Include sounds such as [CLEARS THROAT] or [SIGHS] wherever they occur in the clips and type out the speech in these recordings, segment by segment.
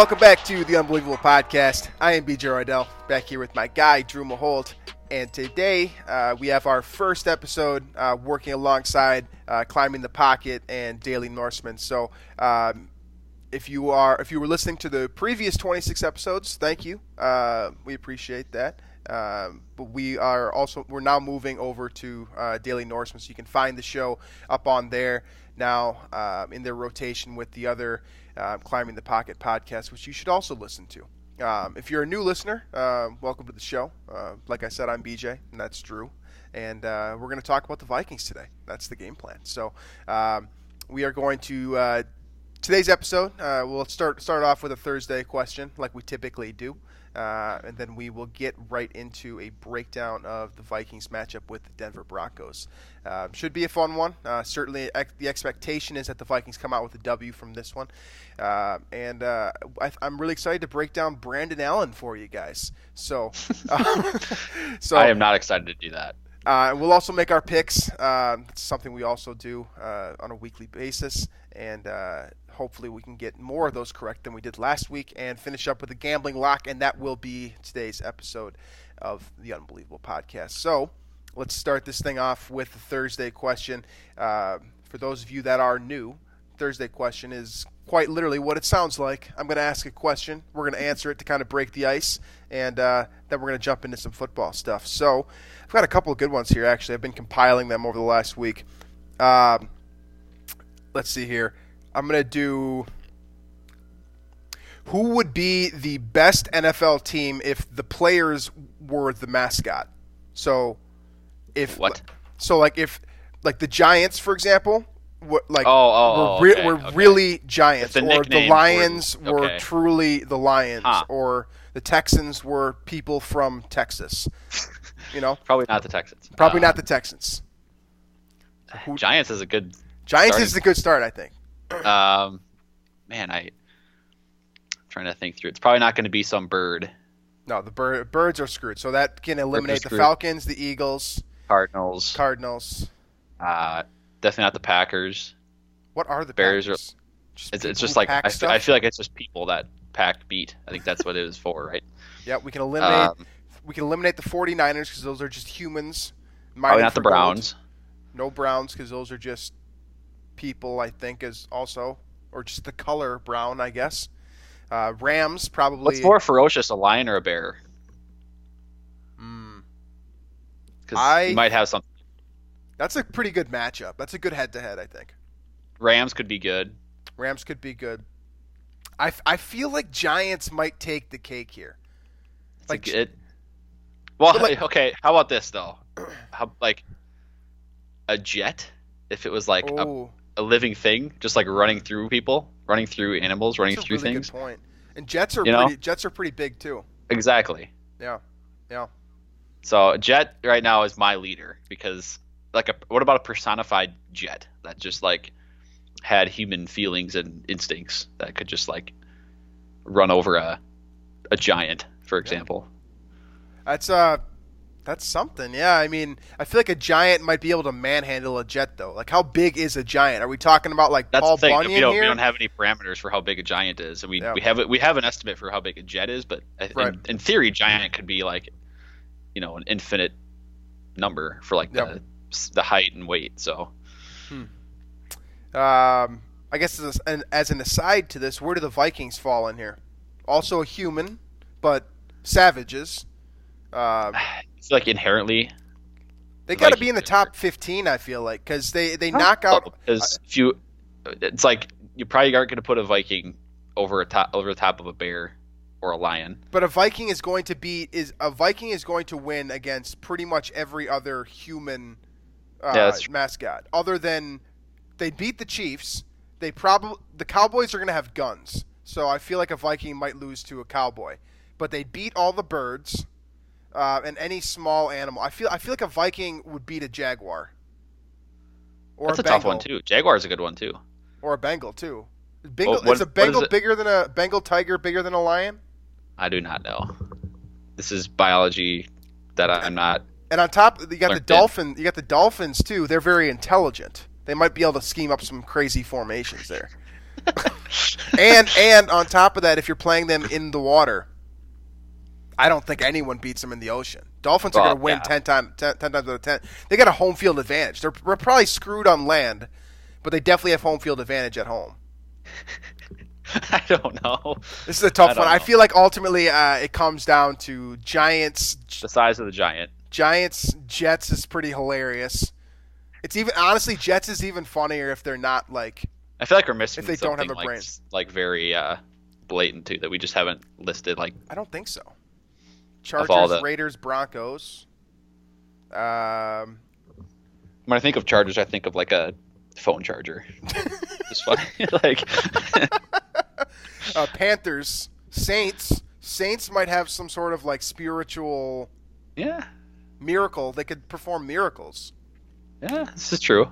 Welcome back to the Unbelievable Podcast. I am BJ Rydell, back here with my guy, Drew Maholt. And today uh, we have our first episode uh, working alongside uh, Climbing the Pocket and Daily Norseman. So um, if you are if you were listening to the previous 26 episodes, thank you. Uh, we appreciate that. Um, but we are also we're now moving over to uh, Daily Norseman, so you can find the show up on there now um, in their rotation with the other uh, Climbing the Pocket podcast, which you should also listen to. Um, if you're a new listener, uh, welcome to the show. Uh, like I said, I'm BJ, and that's Drew, and uh, we're going to talk about the Vikings today. That's the game plan. So um, we are going to uh, today's episode. Uh, we'll start start off with a Thursday question, like we typically do, uh, and then we will get right into a breakdown of the Vikings matchup with the Denver Broncos. Uh, should be a fun one. Uh, certainly, ex- the expectation is that the Vikings come out with a W from this one, uh, and uh, I, I'm really excited to break down Brandon Allen for you guys. So, [LAUGHS] [LAUGHS] so I am not excited to do that. Uh, we'll also make our picks. Um, it's something we also do uh, on a weekly basis, and uh, hopefully we can get more of those correct than we did last week, and finish up with a gambling lock, and that will be today's episode of the Unbelievable Podcast. So let's start this thing off with the Thursday question. Uh, for those of you that are new, Thursday question is quite literally what it sounds like. I'm going to ask a question. We're going to answer it to kind of break the ice, and uh, then we're going to jump into some football stuff. So I've got a couple of good ones here, actually. I've been compiling them over the last week. Um, let's see here. I'm going to do. Who would be the best NFL team if the players were the mascot? So, if What? So, like, if like the Giants, for example, were, like Oh, oh, were, re- okay, were okay. really Giants, the or the Lions were- were okay. truly the Lions, Huh. or the Texans were people from Texas. You know, [LAUGHS] Probably not the Texans. probably Uh, not the Texans. who- Giants is a good. Giants is a good start, I think. Um, man, I. I'm trying to think through. It's probably not going to be some bird. No, the bir- birds are screwed. So that can eliminate the. Falcons, the Eagles, Cardinals. Cardinals. uh, definitely not the Packers. What are the Bears are- Just It's, it's just like I? I feel like it's just people that pack beat. I think that's what it is for, right? [LAUGHS] Yeah, we can eliminate. Um, we can eliminate the 49ers because those are just humans. probably not the for gold. Browns. No Browns because those are just people. I think is also or just the color brown. I guess. Uh, Rams probably. What's more ferocious, a lion or a bear? Mm, Because I- you might have some. That's a pretty good matchup. That's a good head-to-head. I think. Rams could be good. Rams could be good. I, I feel like Giants might take the cake here. Like- it. Well, like- [LAUGHS] okay. How about this though? How like a jet? If it was like a, oh, a living thing, just like running through people, running through animals, running that's a through really things. good point. And Jets are You know? Jets are pretty big too. Exactly. Yeah, yeah. So jet right now is my leader because like a what about a personified jet that just like had human feelings and instincts that could just like run over a a giant, for example. That's uh, that's something. Yeah, I mean, I feel like a giant might be able to manhandle a jet though. Like, how big is a giant? Are we talking about like That's Paul the thing. Bunyan We don't, here? we don't have any parameters for how big a giant is, and we, Yeah. we have we have an estimate for how big a jet is, but Right. in, in theory, giant could be like, you know, an infinite number for like Yep. the the height and weight. So Um, I guess as an, as an aside to this, where do the Vikings fall in here? Also a human, but savages. Uh, I feel like inherently they got to be in the top fifteen. I feel like because they they knock out. because if you, it's like you probably aren't going to put a Viking over a top over the top of a bear or a lion. But a Viking is going to be is a Viking is going to win against pretty much every other human uh, Yeah, mascot. Other than they beat the Chiefs, they probably the Cowboys are going to have guns. So I feel like a Viking might lose to a cowboy, but they beat all the birds uh, and any small animal. I feel I feel like a Viking would beat a jaguar. Or That's a, a, tough one too. Jaguar's a good one too. Or a Bengal too. Bengal, Well, what- is a Bengal it? bigger than a Bengal tiger bigger than a lion? I do not know. This is biology that I'm not. And on top, you got the dolphin. You got the dolphins too. They're very intelligent. They might be able to scheme up some crazy formations there. [LAUGHS] and and on top of that, if you're playing them in the water, I don't think anyone beats them in the ocean. Dolphins are going to win yeah. 10, time, 10, 10 times out of ten. They got a home field advantage. They're, we're probably screwed on land, but they definitely have home field advantage at home. [LAUGHS] I don't know. This is a tough I one. I feel like ultimately uh, it comes down to Giants. The size of the giant. Giants Jets is pretty hilarious. It's even honestly Jets is even funnier if they're not like I feel like we're missing If they don't have a like, brain. like very uh, blatant too that we just haven't listed. Like I don't think so. Chargers, the- Raiders, Broncos. Um, when I think of chargers, I think of like a phone charger. [LAUGHS] it's funny. [LAUGHS] like [LAUGHS] uh, Panthers, Saints. Saints might have some sort of like spiritual yeah, miracle. They could perform miracles. yeah, this is true.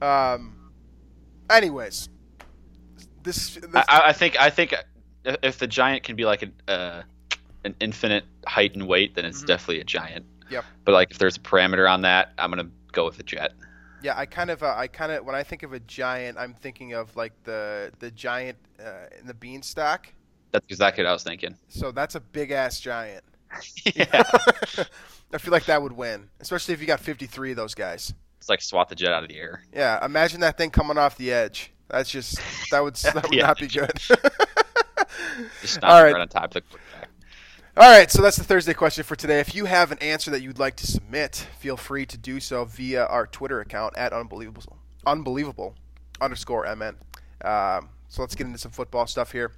Um, anyways, this, this I, I- I think I think if the giant can be like an uh, an infinite height and weight, then it's Mhm. definitely a giant. Yep. But like if there's a parameter on that, I'm gonna go with the jet. Yeah, I kind of, uh, I kind of, when I think of a giant, I'm thinking of like the the giant uh, in the beanstalk. That's exactly what I was thinking. So that's a big ass giant. [LAUGHS] [LAUGHS] yeah, I feel like that would win, especially if you got 53 of those guys. it's like swat the jet out of the air. Yeah, imagine that thing coming off the edge. That's just that would [LAUGHS] that would Yeah. not be good. [LAUGHS] Just [LAUGHS] All not right. right on top of the quarterback. All right, so that's the Thursday question for today. If you have an answer that you'd like to submit, feel free to do so via our Twitter account at unbelievable unbelievable underscore mn. Um, so let's get into some football stuff here.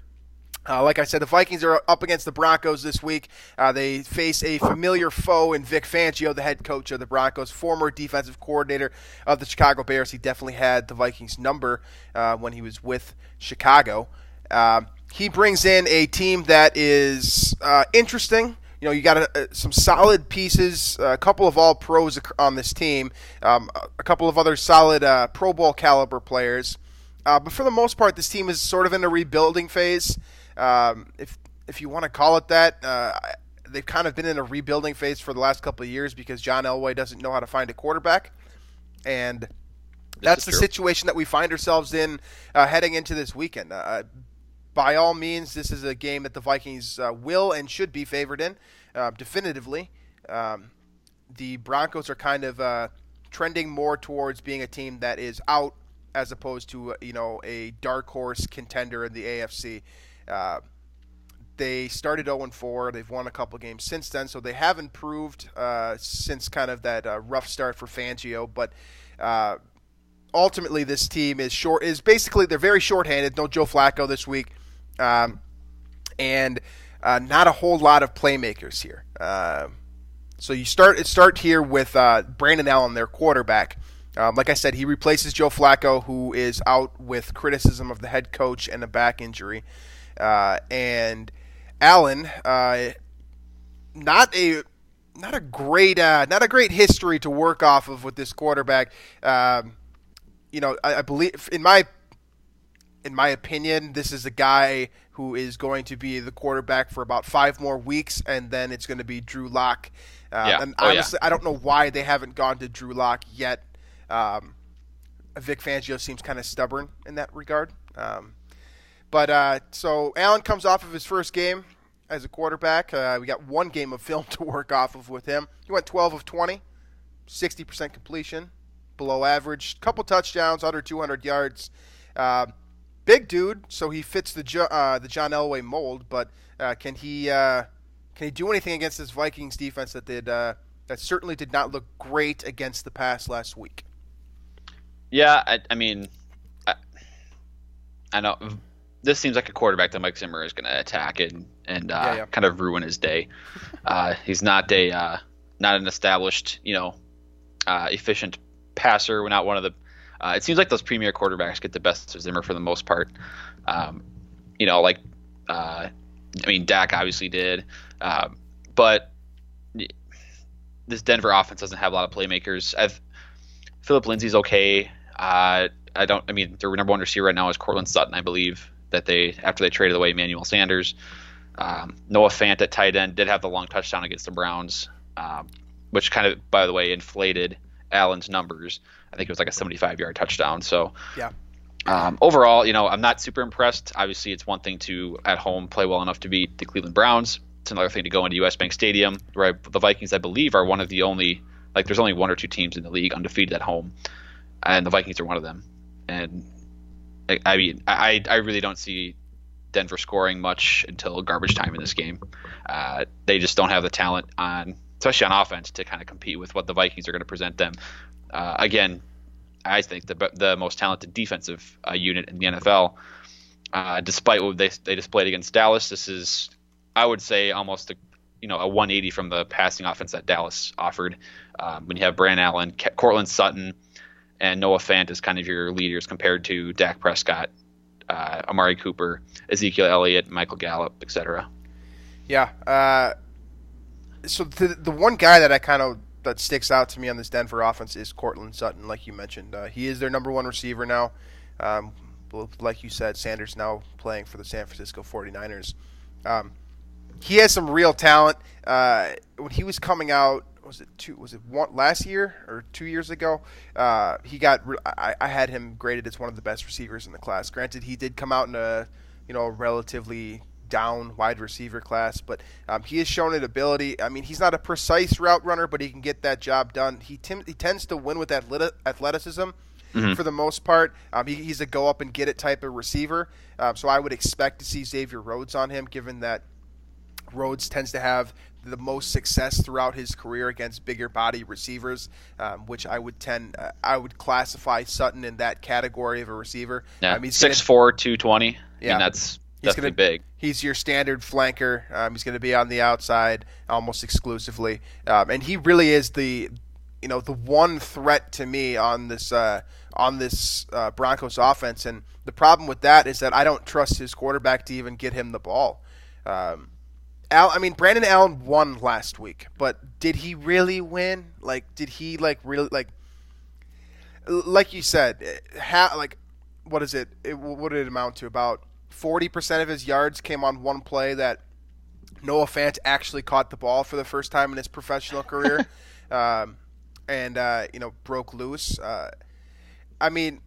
Uh, like I said, the Vikings are up against the Broncos this week. Uh, they face a familiar foe in Vic Fangio, the head coach of the Broncos, former defensive coordinator of the Chicago Bears. He definitely had the Vikings' number uh, when he was with Chicago. Um he brings in a team that is uh, interesting. You know, you got a, a- some solid pieces, a couple of all pros on this team, um, a- couple of other solid uh, Pro Bowl caliber players. Uh, but for the most part, this team is sort of in a rebuilding phase. Um, if if you want to call it that, uh, they've kind of been in a rebuilding phase for the last couple of years because John Elway doesn't know how to find a quarterback, and that's the true. situation that we find ourselves in uh, heading into this weekend. Uh, by all means, this is a game that the Vikings uh, will and should be favored in, uh, definitively. Um, the Broncos are kind of uh, trending more towards being a team that is out as opposed to uh, you know a dark horse contender in the AFC. Uh, they started 0 4. They've won a couple games since then, so they have improved uh, since kind of that uh, rough start for Fangio. But uh, ultimately, this team is short. Is basically they're very short-handed. No Joe Flacco this week, um, and uh, not a whole lot of playmakers here. Uh, so you start start here with uh, Brandon Allen, their quarterback. Um, like I said, he replaces Joe Flacco, who is out with criticism of the head coach and a back injury. Uh, and Allen, uh, not a not a great uh, not a great history to work off of with this quarterback. Um, you know, I, I believe in my in my opinion, this is a guy who is going to be the quarterback for about five more weeks, and then it's going to be Drew Lock. Uh, Yeah. And Oh, yeah. honestly, I don't know why they haven't gone to Drew Lock yet. Um, Vic Fangio seems kind of stubborn in that regard. Um, but uh, so Allen comes off of his first game as a quarterback. Uh, we got one game of film [LAUGHS] to work off of with him. He went 12 of 20, 60% completion, below average, couple touchdowns, under 200 yards. Uh, big dude, so he fits the Jo- uh, the John Elway mold. But uh, can he uh, can he do anything against this Vikings defense that did that certainly did not look great against the pass last week? Yeah, I, I mean, I, I know this seems like a quarterback that Mike Zimmer is going to attack and and uh, Yeah, yeah. kind of ruin his day. uh, he's not a uh, not an established, you know, uh, efficient passer. We're not one of the. Uh, it seems like those premier quarterbacks get the best of Zimmer for the most part. Um, you know, like uh, I mean, Dak obviously did, um, but this Denver offense doesn't have a lot of playmakers. I've, Phillip Lindsay's okay. Uh, I don't. I mean, their number one receiver right now is Courtland Sutton, I believe. That they after they traded away Emmanuel Sanders. Um, Noah Fant at tight end did have the long touchdown against the Browns, um, which kind of, by the way, inflated Allen's numbers. I think it was like a 75 yard touchdown. So yeah. Um, overall, you know, I'm not super impressed. Obviously, it's one thing to at home play well enough to beat the Cleveland Browns. It's another thing to go into U.S. Bank Stadium, where the Vikings, I believe, are one of the only like there's only one or two teams in the league undefeated at home, and the Vikings are one of them. And I, mean, I I really don't see Denver scoring much until garbage time in this game. Uh, they just don't have the talent on, especially on offense, to kind of compete with what the Vikings are going to present them. Uh, again, I think the the most talented defensive uh, unit in the NFL. Uh, despite what they they displayed against Dallas, this is I would say almost a you know a 180 from the passing offense that Dallas offered. Um, when you have Brandon Allen, Courtland Sutton, and Noah Fant as kind of your leaders compared to Dak Prescott, uh, Amari Cooper, Ezekiel Elliott, Michael Gallup, etc. Yeah. Uh, so the the one guy that I kind of that sticks out to me on this Denver offense is Courtland Sutton, like you mentioned. Uh, he is their number one receiver now. Um, like you said, Sanders now playing for the San Francisco 49ers. Um, he has some real talent. Uh, when he was coming out, was it two? Was it one last year or two years ago? Uh, he got. I, I, had him graded as one of the best receivers in the class. Granted, he did come out in a you know relatively down wide receiver class, but um, he has shown an ability. I mean, he's not a precise route runner, but he can get that job done. He, tim- he tends to win with athleticism. Mm-hmm. For the most part, um, he, he's a go up and get it type of receiver. Um, so I would expect to see Xavier Rhodes on him, given that Rhodes tends to have the most success throughout his career against bigger body receivers, um, which I would tend uh, I would classify Sutton in that category of a receiver. Yeah, um, six gonna, four, two twenty. Yeah, I mean, that's He's gonna, big. He's your standard flanker. Um, he's going to be on the outside almost exclusively, um, and he really is the, you know, the one threat to me on this uh, on this uh, Broncos offense. And the problem with that is that I don't trust his quarterback to even get him the ball. Um, Al, I mean, Brandon Allen won last week, but did he really win? Like, did he like really like? Like you said, ha, like, what is it? it? What did it amount to? About 40% of his yards came on one play that Noah Fant actually caught the ball for the first time in his professional career, [LAUGHS] um, and uh, you know broke loose. Uh, I mean,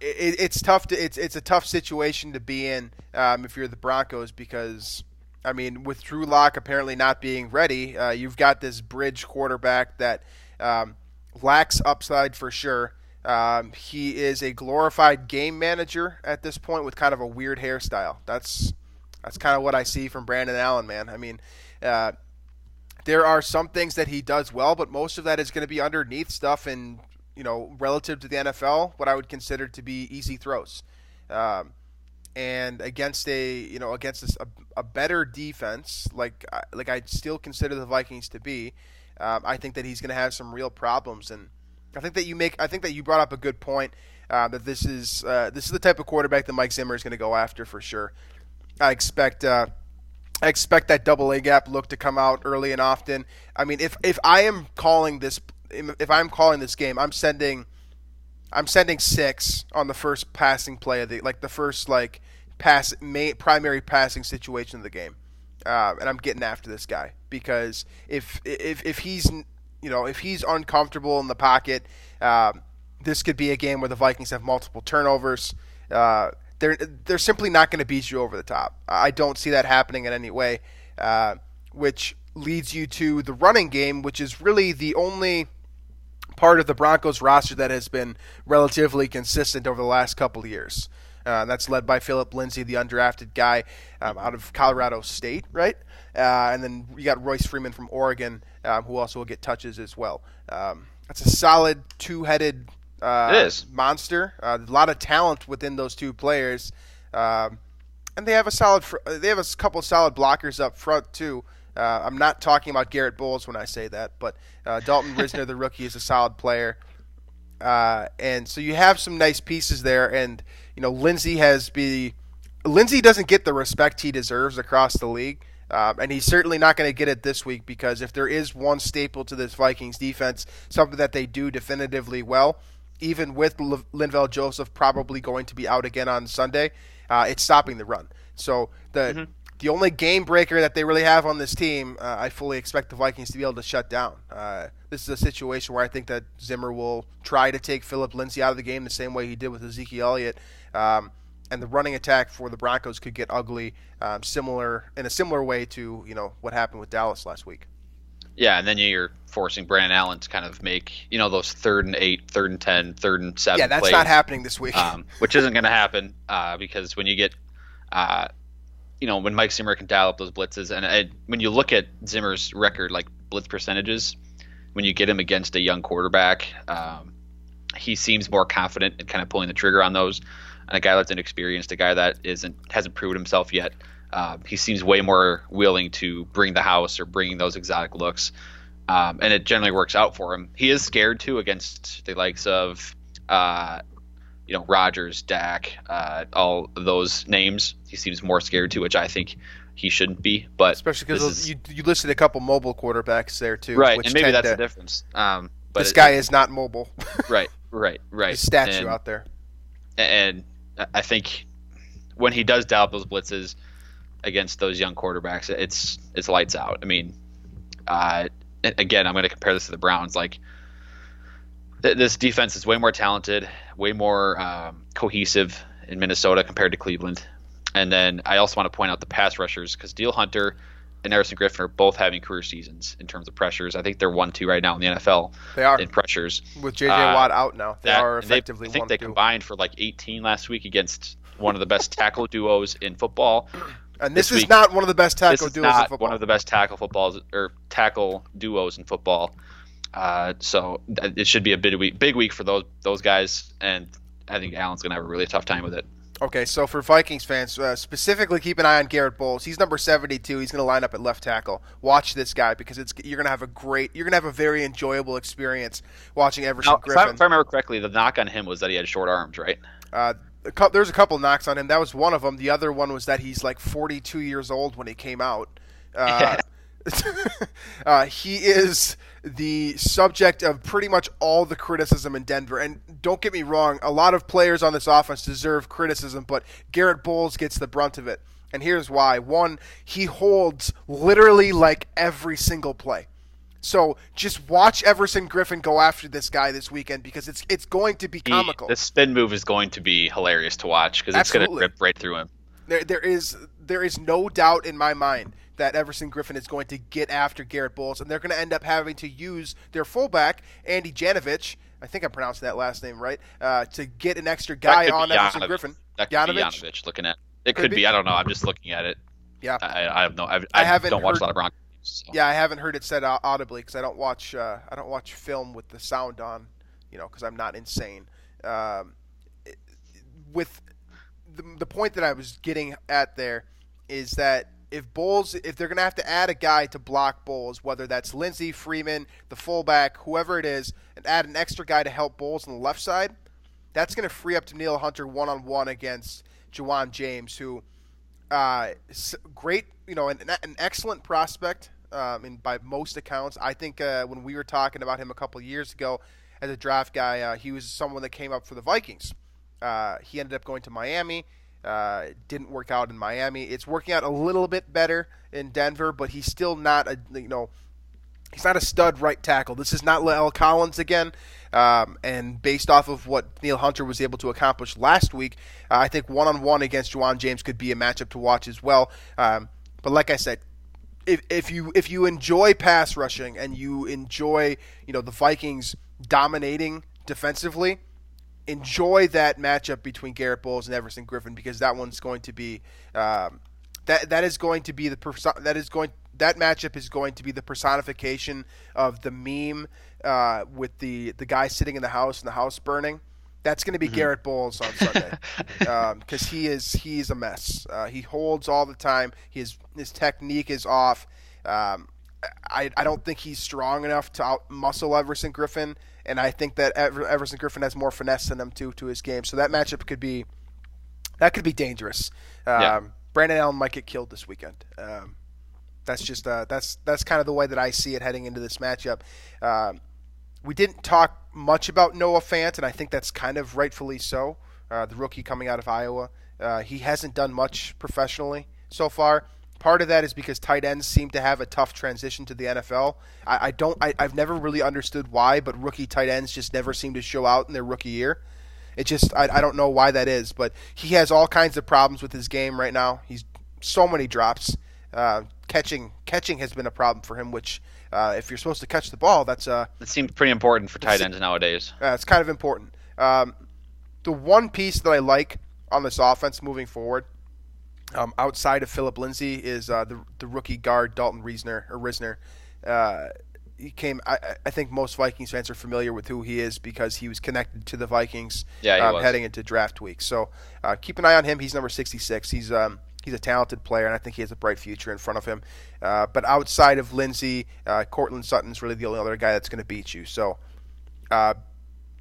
it, it's tough to it's it's a tough situation to be in um, if you're the Broncos because I mean with Drew Lock apparently not being ready, uh, you've got this bridge quarterback that um, lacks upside for sure. Um, he is a glorified game manager at this point with kind of a weird hairstyle. That's that's kind of what I see from Brandon Allen, man. I mean, uh, there are some things that he does well, but most of that is going to be underneath stuff and you know relative to the NFL, what I would consider to be easy throws. Um, and against a you know against a, a better defense like like I still consider the Vikings to be, um, I think that he's going to have some real problems and I think that you make. I think that you brought up a good point. Uh, that this is uh, this is the type of quarterback that Mike Zimmer is going to go after for sure. I expect. Uh, I expect that double A gap look to come out early and often. I mean, if if I am calling this, if I'm calling this game, I'm sending, I'm sending six on the first passing play of the like the first like pass main, primary passing situation of the game, uh, and I'm getting after this guy because if if if he's you know, if he's uncomfortable in the pocket, uh, this could be a game where the Vikings have multiple turnovers. Uh, they're they're simply not going to beat you over the top. I don't see that happening in any way, uh, which leads you to the running game, which is really the only part of the Broncos roster that has been relatively consistent over the last couple of years. Uh, that's led by Phillip Lindsay, the undrafted guy um, out of Colorado State, right? Uh, and then you got Royce Freeman from Oregon, um, who also will get touches as well. Um, that's a solid two-headed uh, monster. Uh, a lot of talent within those two players, um, and they have a solid. Fr- they have a couple solid blockers up front too. Uh, I'm not talking about Garrett Bolles when I say that, but uh, Dalton [LAUGHS] Risner, the rookie, is a solid player. Uh, and so you have some nice pieces there, and you know Lindsay has be Lindsay doesn't get the respect he deserves across the league. Um, and he's certainly not going to get it this week because if there is one staple to this Vikings defense, something that they do definitively well, even with L- Linval Joseph probably going to be out again on Sunday, uh, it's stopping the run. So the mm-hmm. The only game breaker that they really have on this team, uh, I fully expect the Vikings to be able to shut down. Uh, this is a situation where I think that Zimmer will try to take Phillip Lindsay out of the game the same way he did with Ezekiel Elliott. Um, and the running attack for the Broncos could get ugly, um, similar in a similar way to you know what happened with Dallas last week. Yeah, and then you're forcing Brandon Allen to kind of make you know those third and eight, third and ten, third and seven. Yeah, that's plays, not happening this week. um, which isn't going to happen uh, because when you get, uh, you know, when Mike Zimmer can dial up those blitzes, and, and when you look at Zimmer's record, like blitz percentages, when you get him against a young quarterback, um, he seems more confident in kind of pulling the trigger on those and a guy that's inexperienced, a guy that isn't hasn't proven himself yet. Uh, he seems way more willing to bring the house or bring those exotic looks, um, and it generally works out for him. He is scared too against the likes of, uh, you know, Rodgers, Dak, uh, all those names. He seems more scared too, which I think he shouldn't be. But especially because you, you listed a couple mobile quarterbacks there too, right? and maybe that's to, the difference. Um, but this it, guy is not mobile. [LAUGHS] right, right, right. His statue and, out there. And I think when he does dial those blitzes against those young quarterbacks, it's it's lights out. I mean, uh, again, I'm going to compare this to the Browns. Like th- this defense is way more talented, way more um, cohesive in Minnesota compared to Cleveland. And then I also want to point out the pass rushers because Deal Hunter and Everson Griffen are both having career seasons in terms of pressures. I think they're one two right now in the NFL. They are in pressures with JJ uh, Watt out now. They that, are effectively. They, I think they two. combined for like 18 last week against one of the best tackle duos in football. [CLEARS THROAT] And this, this is week, not one of the best tackle duos in football. One of the best tackle footballs or tackle duos in football. Uh, so it should be a big week, big week for those those guys, and I think Allen's gonna have a really tough time with it. Okay, so for Vikings fans, uh, specifically keep an eye on Garrett Bolles. He's number 72. He's going to line up at left tackle. Watch this guy because it's you're going to have a great, you're going to have a very enjoyable experience watching Everson now, Griffen. If I, if I, remember correctly, the knock on him was that he had short arms, right? Uh, there's a couple knocks on him. That was one of them. The other one was that he's like 42 years old when he came out. Uh, [LAUGHS] [LAUGHS] uh, he is the subject of pretty much all the criticism in Denver. And don't get me wrong, a lot of players on this offense deserve criticism, but Garrett Bolles gets the brunt of it. And here's why. One, he holds literally like every single play. So just watch Everson Griffen go after this guy this weekend because it's it's going to be comical. He, the spin move is going to be hilarious to watch because it's going to rip right through him. There, there is there is no doubt in my mind that Everson Griffen is going to get after Garrett Bolles, and they're going to end up having to use their fullback, Andy Janovich, I think I'm pronouncing that last name right, uh, to get an extra guy on Everson Griffen. That could Janovich. be Janovich looking at it. Could, could be. be. I don't know. I'm just looking at it. Yeah. I, I have no. I've, I, I haven't don't watch heard, a lot of Broncos. So. Yeah, I haven't heard it said audibly because I don't watch. Uh, I don't watch film with the sound on. You know, because I'm not insane. Um, with the, the point that I was getting at there is that if Bolles, if they're going to have to add a guy to block Bolles, whether that's Lindsay, Freeman, the fullback, whoever it is, and add an extra guy to help Bolles on the left side, that's going to free up Danielle Hunter one on one against Ja'Wuan James, who uh, great, you know, an, an excellent prospect. Um, and by most accounts, I think uh, when we were talking about him a couple years ago as a draft guy, uh, he was someone that came up for the Vikings. Uh, he ended up going to Miami. Uh, didn't work out in Miami. It's working out a little bit better in Denver, but he's still not a you know he's not a stud right tackle. This is not La'el Collins again. Um, and based off of what Neil Hunter was able to accomplish last week, uh, I think one on one against Ja'Wuan James could be a matchup to watch as well. Um, but like I said, if, if you if you enjoy pass rushing and you enjoy you know the Vikings dominating defensively, enjoy that matchup between Garrett Bolles and Everson Griffen because that one's going to be um, that that is going to be the perso- that is going that matchup is going to be the personification of the meme uh, with the the guy sitting in the house and the house burning. That's going to be mm-hmm. Garrett Bolles on Sunday because [LAUGHS] um, he is he's a mess. Uh, he holds all the time. His his technique is off. Um, I, I don't think he's strong enough to out muscle Everson Griffen, and I think that Ever, Everson Griffen has more finesse in him too to his game. So that matchup could be that could be dangerous. Um, Yeah. Brandon Allen might get killed this weekend. Um, that's just uh, that's that's kind of the way that I see it heading into this matchup. Um, we didn't talk much about Noah Fant, and I think that's kind of rightfully so. Uh, the rookie coming out of Iowa, uh, he hasn't done much professionally so far. Part of that is because tight ends seem to have a tough transition to the NFL. I, I don't, I, I've never really understood why, but rookie tight ends just never seem to show out in their rookie year. It just, I, I don't know why that is, but he has all kinds of problems with his game right now. He's so many drops. Uh, catching, catching has been a problem for him. Which, uh, if you're supposed to catch the ball, that's uh, It seems pretty important for tight ends nowadays. uh, it's kind of important. Um, the one piece that I like on this offense moving forward, um, outside of Phillip Lindsay, is uh, the the rookie guard Dalton Reisner or Risner. Uh, he came. I, I- think most Vikings fans are familiar with who he is because he was connected to the Vikings Yeah, um, heading into draft week. So uh, keep an eye on him. He's number 66. He's um, he's a talented player, and I think he has a bright future in front of him. Uh, but outside of Lindsay, uh, Courtland Sutton's really the only other guy that's going to beat you. So uh,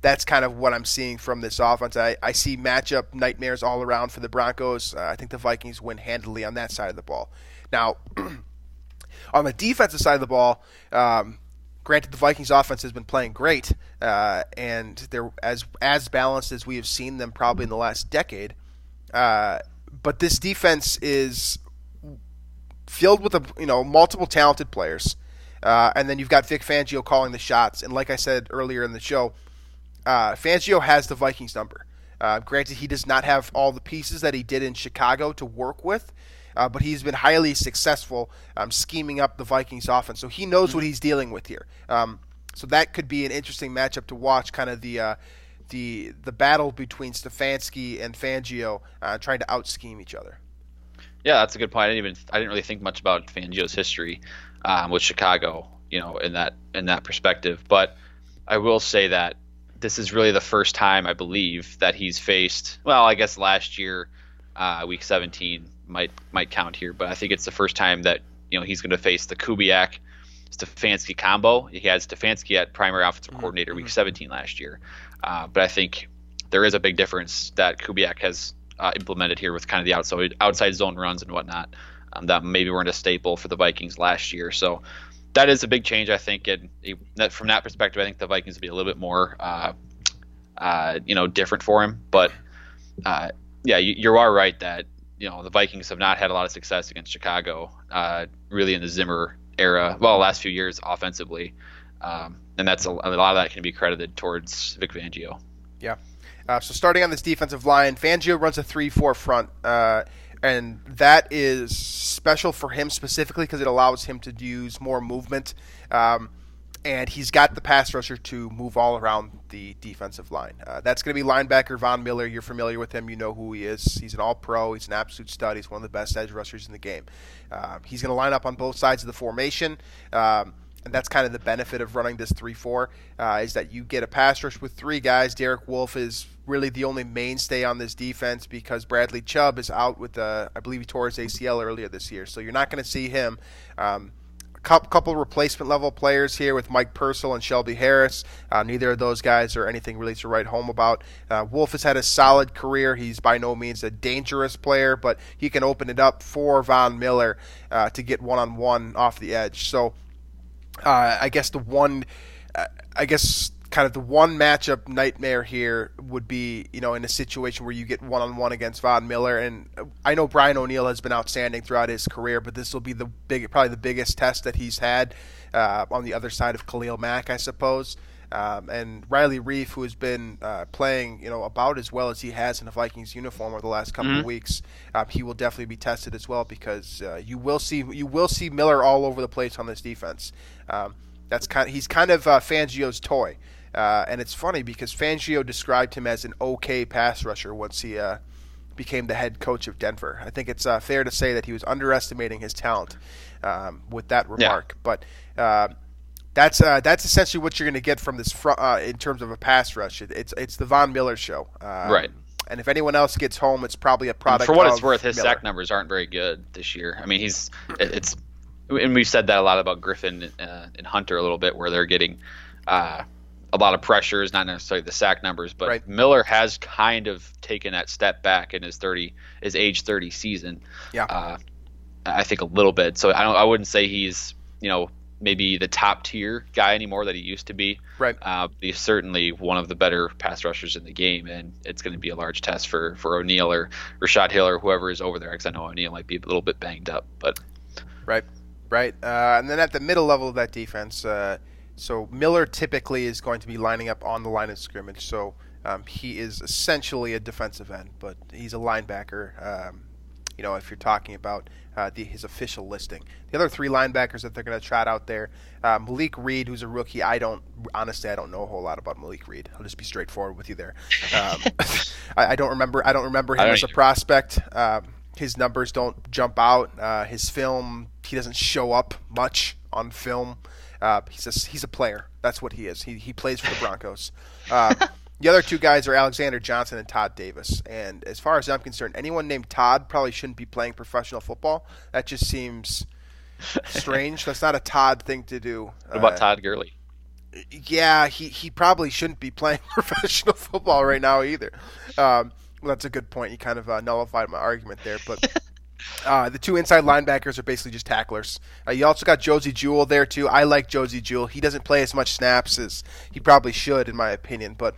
that's kind of what I'm seeing from this offense. I, I see matchup nightmares all around for the Broncos. Uh, I think the Vikings win handily on that side of the ball. Now, [CLEARS THROAT] on the defensive side of the ball, um, granted the Vikings offense has been playing great, uh, and they're as as balanced as we have seen them probably in the last decade. Uh, but this defense is filled with a you know multiple talented players, uh, and then you've got Vic Fangio calling the shots. And like I said earlier in the show, uh, Fangio has the Vikings number. Uh, granted, he does not have all the pieces that he did in Chicago to work with, uh, but he's been highly successful um, scheming up the Vikings offense. So he knows what he's dealing with here. Um, so that could be an interesting matchup to watch. Kind of the uh, the the battle between Stefanski and Fangio uh, trying to out scheme each other. Yeah, that's a good point. I didn't even I didn't really think much about Fangio's history um, with Chicago, you know, in that in that perspective. But I will say that this is really the first time I believe that he's faced. Well, I guess last year, uh, week 17 might might count here, but I think it's the first time that you know he's going to face the Kubiak Stefanski combo. He had Stefanski at primary offensive coordinator week 17 last year, uh, but I think there is a big difference that Kubiak has uh, implemented here with kind of the outside outside zone runs and whatnot um, that maybe weren't a staple for the Vikings last year. So that is a big change, I think. And from that perspective, I think the Vikings will be a little bit more, uh, uh, you know, different for him. But uh, yeah, you, you are right that you know the Vikings have not had a lot of success against Chicago, uh, really in the Zimmer era. Well, last few years offensively, um, and that's a, a lot of that can be credited towards Vic Fangio. Yeah. Uh, so starting on this defensive line, Fangio runs a three-four front, uh, and that is special for him specifically because it allows him to use more movement, um, and he's got the pass rusher to move all around the defensive line. Uh, that's going to be linebacker Von Miller. You're familiar with him. You know who he is. He's an All-Pro. He's an absolute stud. He's one of the best edge rushers in the game. Uh, he's going to line up on both sides of the formation. Um, and that's kind of the benefit of running this 3-4 uh, is that you get a pass rush with three guys. Derek Wolfe is really the only mainstay on this defense because Bradley Chubb is out with, uh, I believe he tore his ACL earlier this year, so you're not going to see him. Um, a couple replacement level players here with Mike Purcell and Shelby Harris. Uh, neither of those guys are anything really to write home about. Uh, Wolfe has had a solid career. He's by no means a dangerous player, but he can open it up for Von Miller uh, to get one on one off the edge. So uh, I guess the one, uh, I guess kind of the one matchup nightmare here would be, you know, in a situation where you get one on one against Von Miller, and I know Brian O'Neill has been outstanding throughout his career, but this will be the big, probably the biggest test that he's had uh, on the other side of Khalil Mack, I suppose. Um, and Riley Reiff, who has been uh, playing, you know, about as well as he has in a Vikings uniform over the last couple of weeks, um, he will definitely be tested as well because uh, you will see you will see Miller all over the place on this defense. Um, that's kind. of, he's kind of uh, Fangio's toy, uh, and it's funny because Fangio described him as an okay pass rusher once he uh, became the head coach of Denver. I think it's uh, fair to say that he was underestimating his talent um, with that remark, but. That's uh, that's essentially what you're going to get from this front uh, in terms of a pass rush. It, it's it's the Von Miller show, um, Right. And if anyone else gets home, it's probably a product. For what it's worth, his Miller. sack numbers aren't very good this year. I mean, he's it- it's and we've said that a lot about Griffen uh, and Hunter a little bit, where they're getting uh, a lot of pressures, not necessarily the sack numbers, but Right. Miller has kind of taken that step back in his thirty, his age thirty season. Yeah. Uh, I think a little bit. So I don't, I wouldn't say he's you know maybe the top tier guy anymore that he used to be. Right. Uh, he's certainly one of the better pass rushers in the game, and it's going to be a large test for for O'Neill or Rashod Hill or whoever is over there. Because I know O'Neill might be a little bit banged up, but Right, right. Uh, and then at the middle level of that defense, uh, so Miller typically is going to be lining up on the line of scrimmage. So um, he is essentially a defensive end, but he's a linebacker. Um, you know, if you're talking about uh, the, his official listing, the other three linebackers that they're going to trot out there, uh, Malik Reed, who's a rookie. I don't honestly, I don't know a whole lot about Malik Reed. I'll just be straightforward with you there. Um, [LAUGHS] [LAUGHS] I, I don't remember. I don't remember him don't as a prospect. Um, his numbers don't jump out. Uh, his film, he doesn't show up much on film. Uh, he's a, he's a player. That's what he is. He, he plays for the Broncos. [LAUGHS] The other two guys are Alexander Johnson and Todd Davis. And as far as I'm concerned, anyone named Todd probably shouldn't be playing professional football. That just seems [LAUGHS] strange. That's not a Todd thing to do. what about Uh, Todd Gurley? yeah, he, he probably shouldn't be playing [LAUGHS] professional football right now either. Um, well, that's a good point. You kind of uh, nullified my argument there, but [LAUGHS] uh, the two inside linebackers are basically just tacklers. Uh, you also got Josey Jewell there too. I like Josey Jewell. He doesn't play as much snaps as he probably should, in my opinion. But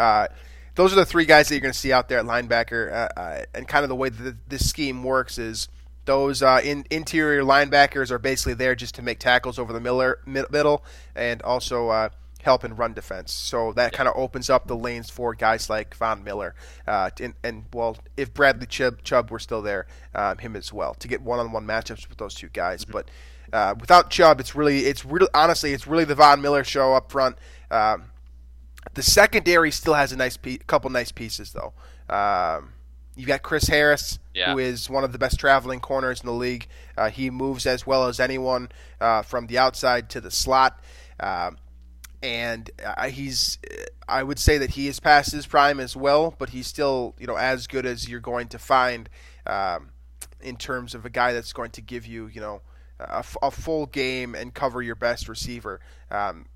uh, those are the three guys that you're going to see out there at linebacker. Uh, uh, and kind of the way that this scheme works is those uh, in, interior linebackers are basically there just to make tackles over the miller, middle and also uh, help in run defense. So that kind of opens up the lanes for guys like Von Miller. Uh, and, and, well, if Bradley Chubb, Chubb were still there, um, him as well, to get one on one matchups with those two guys. But uh, without Chubb, it's really, it's really, honestly, it's really the Von Miller show up front. Um, the secondary still has a nice pe- couple nice pieces though. Um, you've got Chris Harris, Yeah. who is one of the best traveling corners in the league. Uh, he moves as well as anyone uh, from the outside to the slot. Um, and uh, he's, I would say that he is past his prime as well, but he's still, you know, as good as you're going to find um, in terms of a guy that's going to give you, you know, a, f- a full game and cover your best receiver. Um,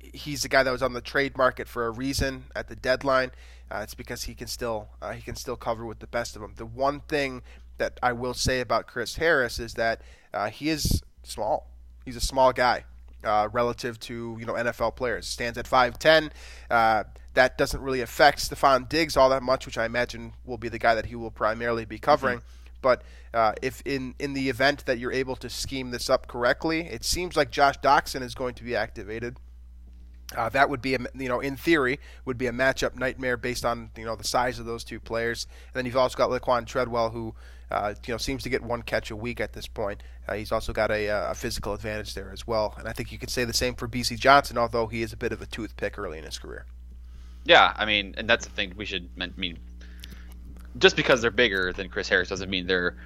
he's the guy that was on the trade market for a reason at the deadline. Uh, it's because he can still uh, he can still cover with the best of them. The one thing that I will say about Chris Harris is that uh, he is small. He's a small guy uh, relative to you know NFL players. Stands at five ten. Uh, that doesn't really affect Stefon Diggs all that much, which I imagine will be the guy that he will primarily be covering. But uh, if in in the event that you're able to scheme this up correctly, it seems like Josh Doctson is going to be activated. Uh, that would be, a, you know, in theory, would be a matchup nightmare based on you know the size of those two players. And then you've also got Laquon Treadwell, who uh, you know seems to get one catch a week at this point. Uh, he's also got a, uh, a physical advantage there as well. And I think you could say the same for Bisi Johnson, although he is a bit of a toothpick early in his career. Yeah, I mean, and that's the thing we should men- mean. Just because they're bigger than Chris Harris doesn't mean they're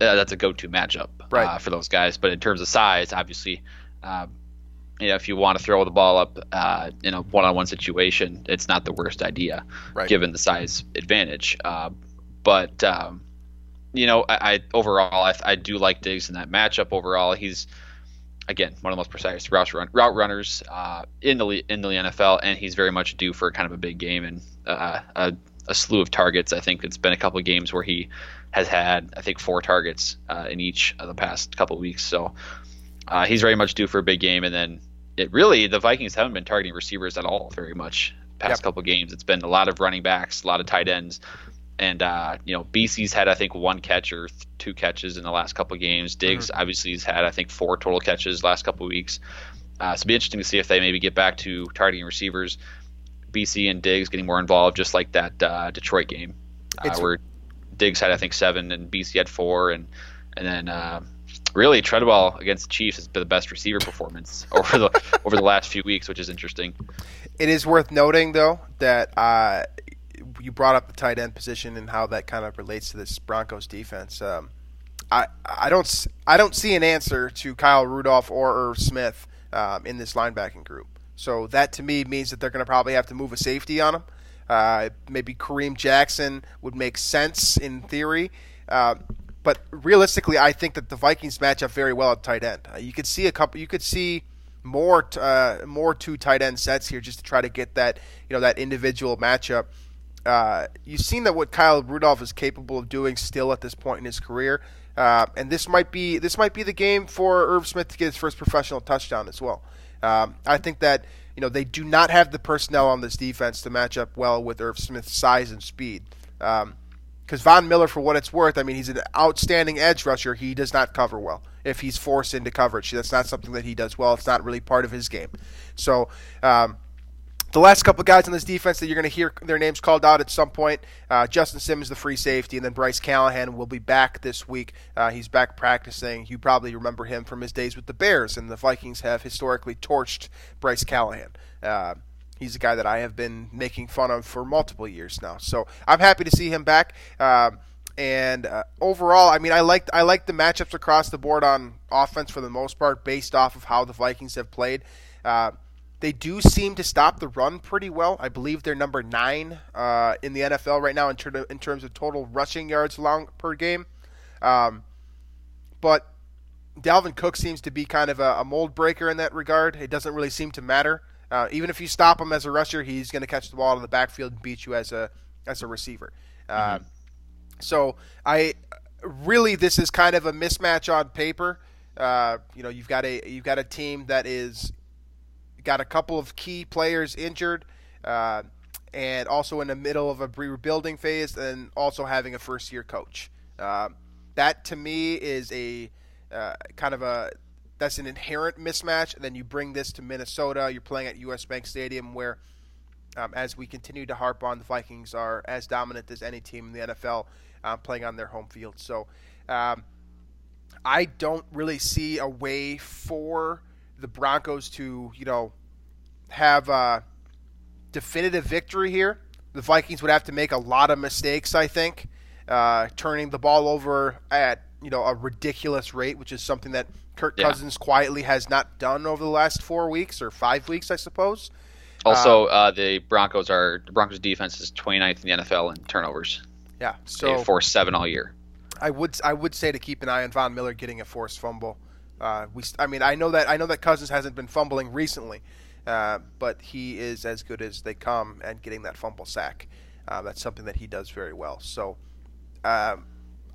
uh, that's a go-to matchup Right. uh, for those guys. But in terms of size, obviously, uh, you know, if you want to throw the ball up uh, in a one-on-one situation, it's not the worst idea, Right. given the size advantage. Uh, but um, you know, I, I overall I, I do like Diggs in that matchup. Overall, he's again one of the most precise route run, route runners uh, in the in the NFL, and he's very much due for kind of a big game and uh, a, a slew of targets. I think it's been a couple of games where he has had I think four targets uh, in each of the past couple of weeks. So uh, he's very much due for a big game. And then it really the Vikings haven't been targeting receivers at all very much past Yep. couple games. It's been a lot of running backs, a lot of tight ends. And uh, you know, Bisi's had I think one catch or th- two catches in the last couple games. Diggs obviously has had I think four total catches last couple weeks. Uh, so it'll be interesting to see if they maybe get back to targeting receivers. Bisi and Diggs getting more involved, just like that uh, Detroit game, uh, where Diggs had I think seven and Bisi had four, and and then uh, really Treadwell against the Chiefs has been the best receiver performance [LAUGHS] over the over the last few weeks, which is interesting. It is worth noting, though, that uh, you brought up the tight end position and how that kind of relates to this Broncos defense. Um, I I don't I don't see an answer to Kyle Rudolph or Irv Smith um, in this linebacking group. So that to me means that they're going to probably have to move a safety on him. Uh, maybe Kareem Jackson would make sense in theory, uh, but realistically, I think that the Vikings match up very well at tight end. Uh, you could see a couple. You could see more uh, more two tight end sets here just to try to get that you know that individual matchup. Uh, you've seen that what Kyle Rudolph is capable of doing still at this point in his career, uh, and this might be this might be the game for Irv Smith to get his first professional touchdown as well. Um, I think that you know they do not have the personnel on this defense to match up well with Irv Smith's size and speed. Um, because Von Miller, for what it's worth, I mean, he's an outstanding edge rusher. He does not cover well if he's forced into coverage. That's not something that he does well. It's not really part of his game. So, um, the last couple of guys on this defense that you're going to hear their names called out at some point uh, Justin Simmons, the free safety, and then Bryce Callahan will be back this week. Uh, he's back practicing. You probably remember him from his days with the Bears, and the Vikings have historically torched Bryce Callahan. Uh, He's a guy that I have been making fun of for multiple years now. So I'm happy to see him back. Uh, and uh, overall, I mean, I liked I liked the matchups across the board on offense for the most part, based off of how the Vikings have played. Uh, they do seem to stop the run pretty well. I believe they're number nine uh, in the NFL right now in, ter- in, terms of total rushing yards long per game. Um, but Dalvin Cook seems to be kind of a, a mold breaker in that regard. It doesn't really seem to matter. Uh, even if you stop him as a rusher, he's going to catch the ball in the backfield and beat you as a as a receiver. Uh, mm-hmm. So I really this is kind of a mismatch on paper. Uh, you know, you've got a you've got a team that is got a couple of key players injured, uh, and also in the middle of a rebuilding phase, and also having a first year coach. Uh, that to me is a uh, kind of a that's an inherent mismatch. And then you bring this to Minnesota. You're playing at US Bank Stadium, where, um, as we continue to harp on, the Vikings are as dominant as any team in the NFL uh, playing on their home field. So um, I don't really see a way for the Broncos to, you know, have a definitive victory here. The Vikings would have to make a lot of mistakes, I think, uh, turning the ball over at you know a ridiculous rate, which is something that Kirk yeah. Cousins quietly has not done over the last four weeks or five weeks, I suppose. Also, um, uh, the Broncos are the Broncos defense is 29th in the NFL in turnovers. Yeah, so they forced seven all year. I would I would say to keep an eye on Von Miller getting a forced fumble. Uh, we I mean I know that I know that Cousins hasn't been fumbling recently, uh, but he is as good as they come and getting that fumble sack. Uh, that's something that he does very well. So, um,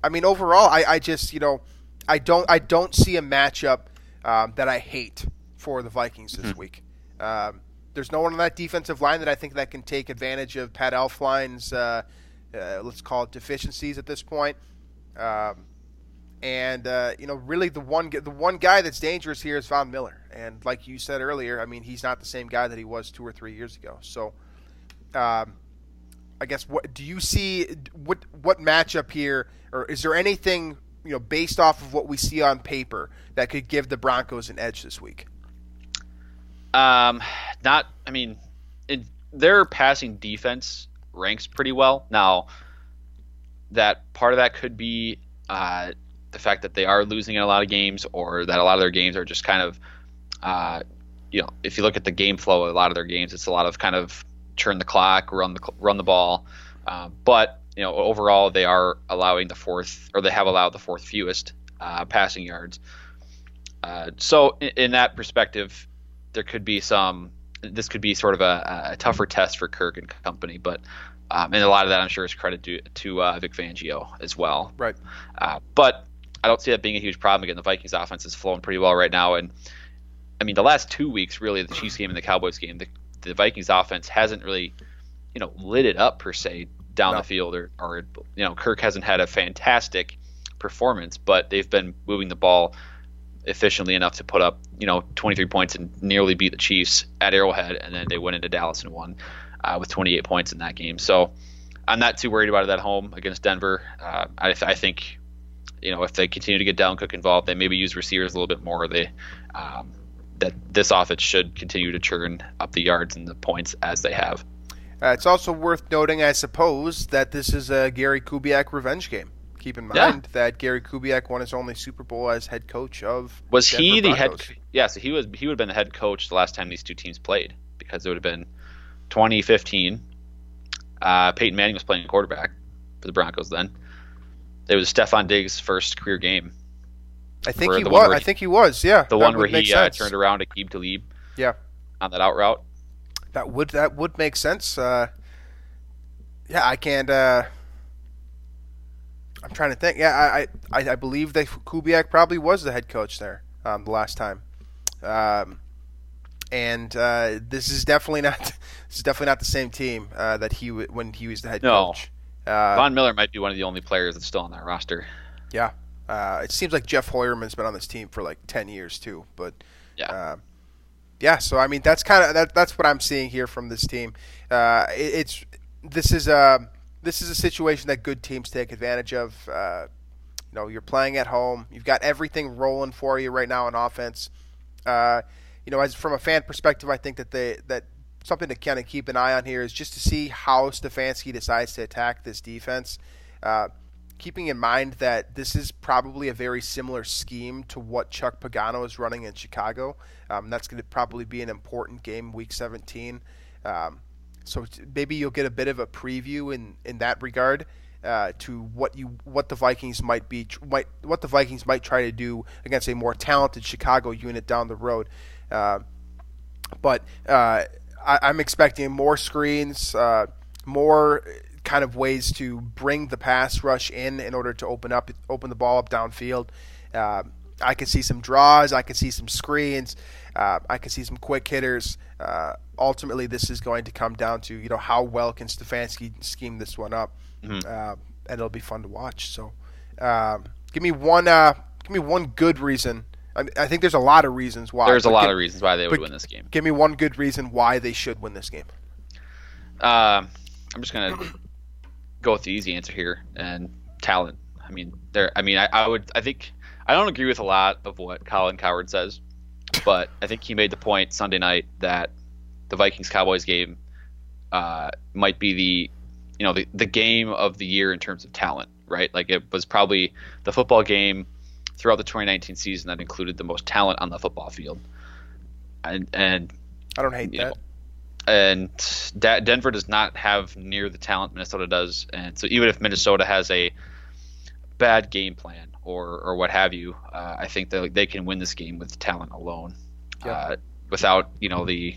I mean overall, I, I just you know I don't I don't see a matchup um, that I hate for the Vikings this mm-hmm. week. Um, there's no one on that defensive line that I think that can take advantage of Pat Elflein's uh, uh, let's call it deficiencies at this point. Um, and uh, you know, really, the one the one guy that's dangerous here is Von Miller. And like you said earlier, I mean, he's not the same guy that he was two or three years ago. So, um, I guess what do you see? What what matchup here, or is there anything you know, based off of what we see on paper, that could give the Broncos an edge this week? Um, not. I mean, in, their passing defense ranks pretty well. Now, that part of that could be uh, the fact that they are losing in a lot of games, or that a lot of their games are just kind of, uh, you know, if you look at the game flow, of a lot of their games, it's a lot of kind of turn the clock, run the run the ball. Uh, but you know, overall they are allowing the fourth, or they have allowed the fourth fewest uh, passing yards. Uh, so in, in, that perspective, there could be some. This could be sort of a, a tougher test for Kirk and company, but um, and a lot of that I'm sure is credit to to uh, Vic Fangio as well. Right. Uh, but I don't see that being a huge problem. Again, the Vikings offense is flowing pretty well right now, and I mean the last two weeks, really, the Chiefs game and the Cowboys game, the, the Vikings offense hasn't really, you know, lit it up per se down no. the field, or, or you know, Kirk hasn't had a fantastic performance, but they've been moving the ball efficiently enough to put up you know 23 points and nearly beat the Chiefs at Arrowhead, and then they went into Dallas and won uh, with 28 points in that game. So I'm not too worried about it at home against Denver. Uh, I, I, think you know if they continue to get Dalvin Cook involved, they maybe use receivers a little bit more. They um, that this offense should continue to churn up the yards and the points as they have. Uh, it's also worth noting, I suppose, that this is a Gary Kubiak revenge game. Keep in mind yeah. that Gary Kubiak won his only Super Bowl as head coach of. Was Denver he the Broncos. head? Yeah, so he was. He would have been the head coach the last time these two teams played because it would have been 2015. Uh, Peyton Manning was playing quarterback for the Broncos then, It was Stefon Diggs' first career game. I think he was. I he- think he was. Yeah, The one where he uh, turned around to Aqib Talib Yeah, on that out route. That would that would make sense. Uh, yeah, I can't. Uh, I'm trying to think. Yeah, I I, I believe that Kubiak probably was the head coach there um, the last time. Um, and uh, this is definitely not [LAUGHS] this is definitely not the same team uh, that he w- when he was the head No. coach. Uh, Von Miller might be one of the only players that's still on that roster. Yeah. Uh, it seems like Jeff Hoyerman's been on this team for like ten years too. But Yeah. Uh, yeah. So I mean, that's kind of that, that's what I'm seeing here from this team. Uh, it, it's this is a this is a situation that good teams take advantage of. Uh, you know, you're playing at home. You've got everything rolling for you right now in offense. Uh, you know, as from a fan perspective, I think that they that something to kind of keep an eye on here is just to see how Stefanski decides to attack this defense. Uh, keeping in mind that this is probably a very similar scheme to what Chuck Pagano is running in Chicago. Um, that's going to probably be an important game, Week 17. Um, so maybe you'll get a bit of a preview in, in that regard uh, to what you what the Vikings might be might what the Vikings might try to do against a more talented Chicago unit down the road. Uh, but uh, I, I'm expecting more screens, uh, more kind of ways to bring the pass rush in in order to open up open the ball up downfield. Uh, I can see some draws. I can see some screens. Uh, I can see some quick hitters. Uh, ultimately, this is going to come down to you know how well can Stefanski scheme this one up, uh, and it'll be fun to watch. So, um, give me one. Uh, give me one good reason. I, mean, I think there's a lot of reasons why. There's a lot give- of reasons why they would win this game. Give me one good reason why they should win this game. Um, I'm just gonna go with the easy answer here and talent. I mean, there. I mean, I, I would. I think I don't agree with a lot of what Colin Cowherd says, but I think he made the point Sunday night that the Vikings Cowboys game uh, might be the you know the the game of the year in terms of talent. Right? Like it was probably the football game throughout the 2019 season that included the most talent on the football field. And and I don't hate that. know, and Da- Denver does not have near the talent Minnesota does, and so even if Minnesota has a bad game plan or or what have you, uh, I think that they can win this game with talent alone, Yeah. uh, without you know the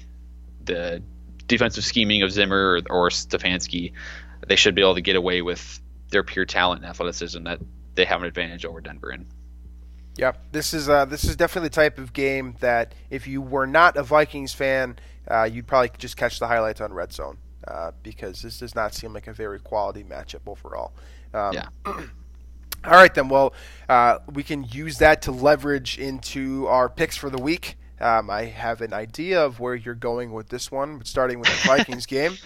the defensive scheming of Zimmer or, or Stefanski. They should be able to get away with their pure talent and athleticism that they have an advantage over Denver in. Yeah, this is uh, this is definitely the type of game that if you were not a Vikings fan, uh, you'd probably just catch the highlights on Red Zone uh, because this does not seem like a very quality matchup overall. Um, Yeah. [CLEARS THROAT] All right, then. Well, uh, we can use that to leverage into our picks for the week. Um, I have an idea of where you're going with this one, but starting with the Vikings [LAUGHS] game.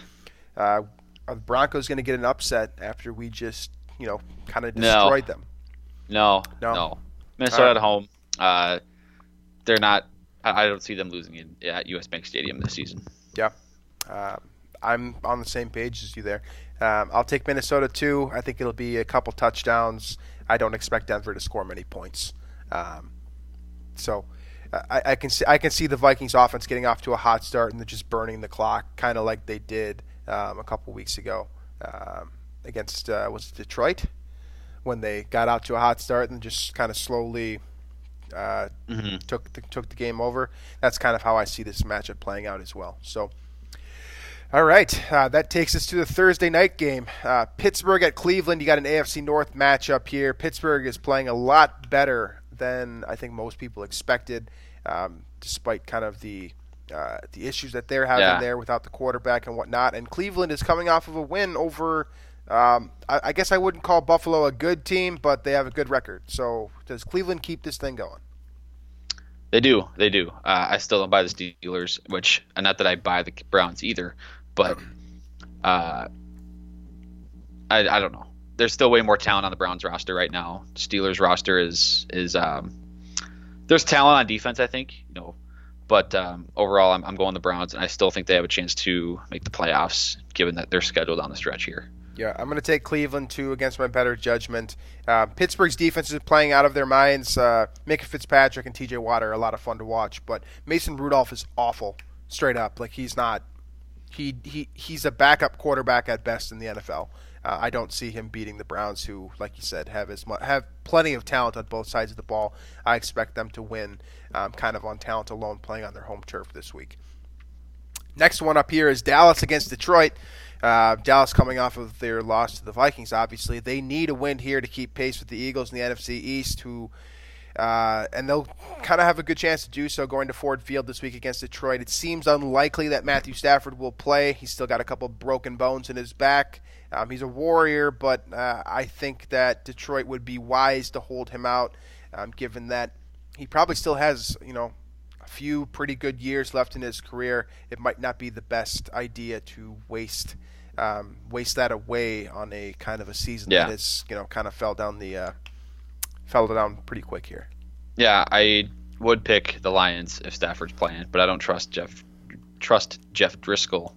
Uh, are the Broncos going to get an upset after we just, you know, kind of No. destroyed them? No, No. no. Minnesota Alright. at home. Uh, they're not. I don't see them losing in, at U.S. Bank Stadium this season. Yeah. Um, I'm on the same page as you there. Um, I'll take Minnesota too. I think it'll be a couple touchdowns. I don't expect Denver to score many points. Um, so I, I can see I can see the Vikings offense getting off to a hot start and just burning the clock, kind of like they did um, a couple weeks ago um, against uh, was it Detroit when they got out to a hot start and just kind of slowly uh, Mm-hmm. took the, took the game over. That's kind of how I see this matchup playing out as well. So, all right, uh, that takes us to the Thursday night game. Uh, Pittsburgh at Cleveland. You got an AFC North matchup here. Pittsburgh is playing a lot better than I think most people expected, um, despite kind of the uh, the issues that they're having Yeah. there without the quarterback and whatnot. And Cleveland is coming off of a win over. Um, I, I guess I wouldn't call Buffalo a good team, but they have a good record. So does Cleveland keep this thing going? They do. They do. Uh, I still don't buy the Steelers, which not that I buy the Browns either, but uh, I, I don't know. There's still way more talent on the Browns roster right now. Steelers roster is is um, there's talent on defense, I think, you know, but um, overall, I'm, I'm going the Browns, and I still think they have a chance to make the playoffs, given that they're scheduled on the stretch here. Yeah, I'm going to take Cleveland too against my better judgment. Uh, Pittsburgh's defense is playing out of their minds. Uh, Minkah Fitzpatrick and T.J. Watt are a lot of fun to watch, but Mason Rudolph is awful, straight up. Like he's not, He he he's a backup quarterback at best in the NFL. Uh, I don't see him beating the Browns, who, like you said, have as much, have plenty of talent on both sides of the ball. I expect them to win, um, kind of on talent alone, playing on their home turf this week. Next one up here is Dallas against Detroit. Uh, Dallas coming off of their loss to the Vikings, obviously. They need a win here to keep pace with the Eagles in the NFC East, who uh, and they'll kind of have a good chance to do so going to Ford Field this week against Detroit. It seems unlikely that Matthew Stafford will play. He's still got a couple broken bones in his back. Um, he's a warrior, but uh, I think that Detroit would be wise to hold him out, um, given that he probably still has, you know, a few pretty good years left in his career. It might not be the best idea to waste um, waste that away on a kind of a season Yeah. that is, you know, kind of fell down the uh, fell down pretty quick here. Yeah, I would pick the Lions if Stafford's playing, but I don't trust Jeff trust Jeff Driskel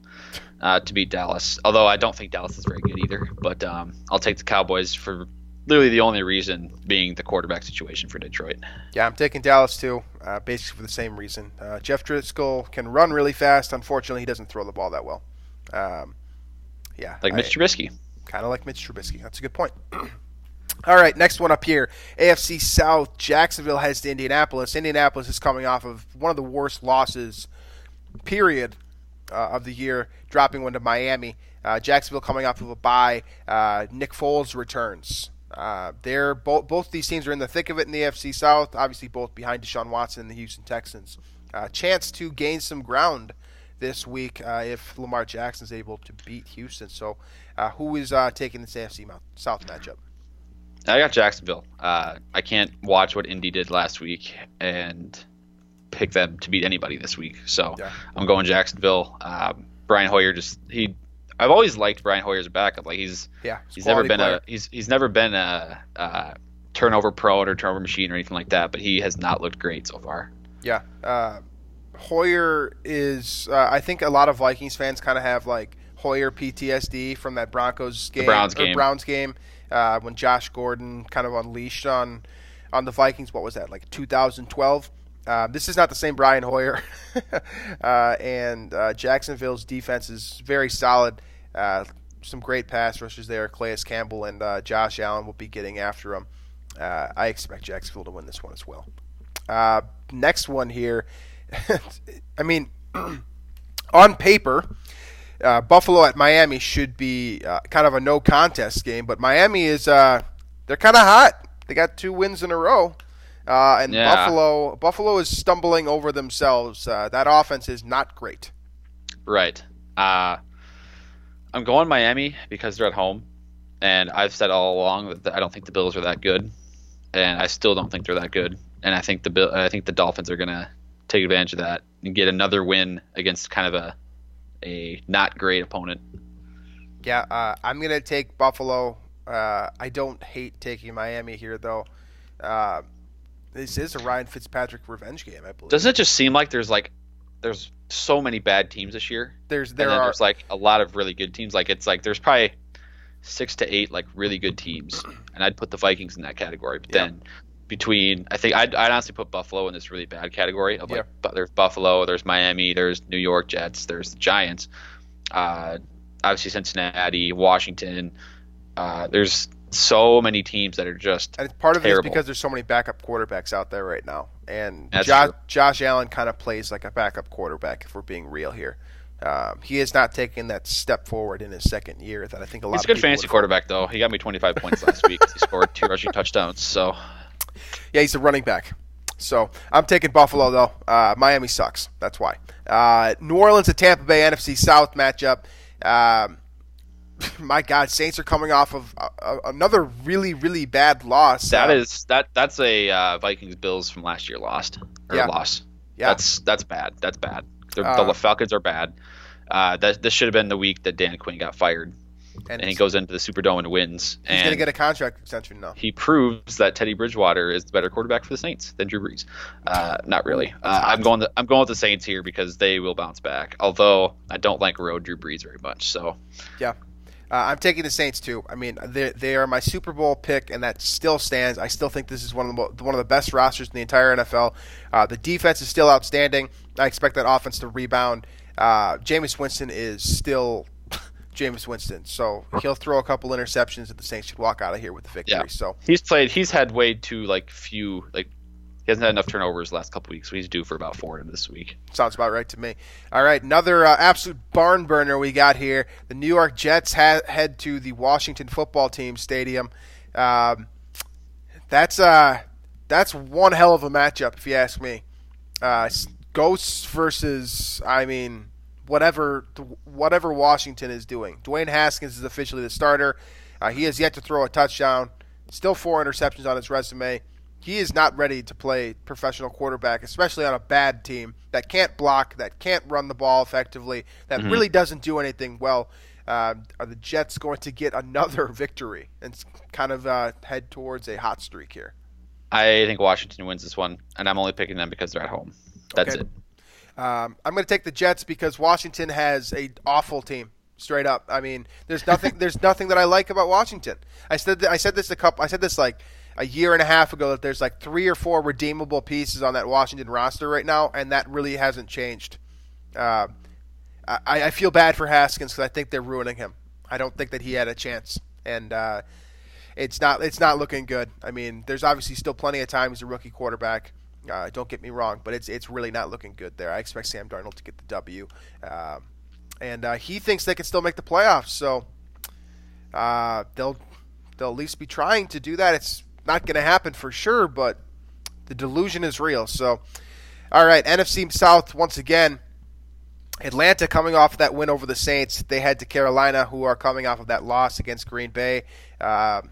uh, to beat Dallas. Although I don't think Dallas is very good either. But um, I'll take the Cowboys for literally the only reason being the quarterback situation for Detroit. Yeah, I'm taking Dallas too, uh, basically for the same reason. Uh, Jeff Driskel can run really fast. Unfortunately, he doesn't throw the ball that well. Um, yeah, Like Mitch Trubisky. kind of like Mitch Trubisky. That's a good point. [CLEARS THROAT] All right, next one up here. AFC South. Jacksonville heads to Indianapolis. Indianapolis is coming off of one of the worst losses, period, uh, of the year, dropping one to Miami. Uh, Jacksonville coming off of a bye. Uh, Nick Foles returns. Uh, they're both both these teams are in the thick of it in the AFC South. Obviously, both behind Deshaun Watson and the Houston Texans. Uh, chance to gain some ground this week uh, if Lamar Jackson's able to beat Houston. So, uh, who is uh, taking this AFC South matchup? I got Jacksonville. Uh, I can't watch what Indy did last week and pick them to beat anybody this week. So Yeah. I'm going Jacksonville. Um, Brian Hoyer just he. I've always liked Brian Hoyer as a backup. Like he's Yeah, he's never been player. a he's he's never been a, uh turnover prone or turnover machine or anything like that. But he has not looked great so far. Yeah. Uh, Hoyer is. Uh, I think a lot of Vikings fans kind of have like Hoyer PTSD from that Broncos game, Browns game. Browns game, uh, when Josh Gordon kind of unleashed on on the Vikings. What was that like 2012? Uh, this is not the same Brian Hoyer, [LAUGHS] uh, and uh, Jacksonville's defense is very solid. Uh, some great pass rushers there. Calais Campbell and uh, Josh Allen will be getting after him. Uh, I expect Jacksonville to win this one as well. Uh, next one here. [LAUGHS] I mean, [CLEARS THROAT] on paper, uh, Buffalo at Miami should be uh, kind of a no contest game, but Miami is uh, they're kind of hot. They got two wins in a row, uh, and Yeah. Buffalo Buffalo is stumbling over themselves. Uh, that offense is not great. Right. Uh, I'm going Miami because they're at home, and I've said all along that I don't think the Bills are that good, and I still don't think they're that good. And I think the Bill, I think the Dolphins are gonna take advantage of that and get another win against kind of a a not great opponent. Yeah, uh, I'm gonna take Buffalo. Uh, I don't hate taking Miami here though. Uh, this is a Ryan Fitzpatrick revenge game, I believe. Doesn't it just seem like there's like there's so many bad teams this year, There's and there then are there's like a lot of really good teams. Like it's like there's probably six to eight like really good teams, and I'd put the Vikings in that category. But Yeah. then between I think I'd, I'd honestly put Buffalo in this really bad category of like Yeah. but there's Buffalo, there's Miami, there's New York Jets, there's the Giants, uh, obviously Cincinnati, Washington. Uh, there's so many teams that are just And part of it is because there's so many backup quarterbacks out there right now, and Josh. Josh Allen kind of plays like a backup quarterback. If we're being real here, um, he is not taking that step forward in his second year that I think a lot. Of He's a good fantasy quarterback though. He got me 25 points last week. He scored two [LAUGHS] rushing touchdowns. So Yeah, he's a running back. So I'm taking Buffalo though. Uh, Miami sucks. That's why. Uh, New Orleans at Tampa Bay NFC South matchup. Um, [LAUGHS] my God, Saints are coming off of uh, uh, another really really bad loss. That Uh, is that that's a uh, Vikings Bills from last year lost or Yeah. loss. Yeah. That's that's bad. That's bad. The, Falcons are bad. Uh, that this should have been the week that Dan Quinn got fired, and and he goes into the Superdome and wins. he's going to get a contract extension now. he proves that Teddy Bridgewater is the better quarterback for the Saints than Drew Brees. Uh, not really. Uh, I'm going. To, I'm going with the Saints here because they will bounce back. Although I don't like road Drew Brees very much. So Uh, I'm taking the Saints too. I mean, they they are my Super Bowl pick, and that still stands. I still think this is one of the one of the best rosters in the entire NFL. Uh, the defense is still outstanding. I expect that offense to rebound. uh, Jameis Winston is still Jameis Winston, so he'll throw a couple interceptions, and the Saints should walk out of here with the victory. Yeah. So He's played. He's had way too like few like. He hasn't had enough turnovers the last couple weeks, so he's due for about four this week. Sounds about right to me. All right, another uh, absolute barn burner we got here. The New York Jets ha- head to the Washington Football Team Stadium. Um, that's uh, that's one hell of a matchup, if you ask me. Uh, ghosts versus, I mean, whatever whatever Washington is doing. Dwayne Haskins is officially the starter. Uh, he has yet to throw a touchdown. Still four interceptions on his resume he is not ready to play professional quarterback, especially on a bad team that can't block, that can't run the ball effectively, that Mhm. really doesn't do anything well. Uh, are the Jets going to get another [LAUGHS] victory and kind of uh, head towards a hot streak here? I think Washington wins this one, and I'm only picking them because they're at home. That's Okay. it. Um, I'm going to take the Jets because Washington has a awful team. Straight up, I mean, there's nothing. [LAUGHS] there's nothing that I like about Washington. I said. I said this a couple. I said this like a year and a half ago that there's like three or four redeemable pieces on that Washington roster right now, and that really hasn't changed. Uh, I, I feel bad for Haskins because I think they're ruining him. I don't think that he had a chance, and uh, it's not it's not looking good. I mean, there's obviously still plenty of time. He's a rookie quarterback. Uh, don't get me wrong, but it's it's really not looking good there. I expect Sam Darnold to get the W, um, and uh, he thinks they can still make the playoffs. So uh, they'll they'll at least be trying to do that. It's not going to happen for sure, but the delusion is real. So, all right, NFC South once again. Atlanta coming off that win over the Saints. They head to Carolina, who are coming off of that loss against Green Bay. Um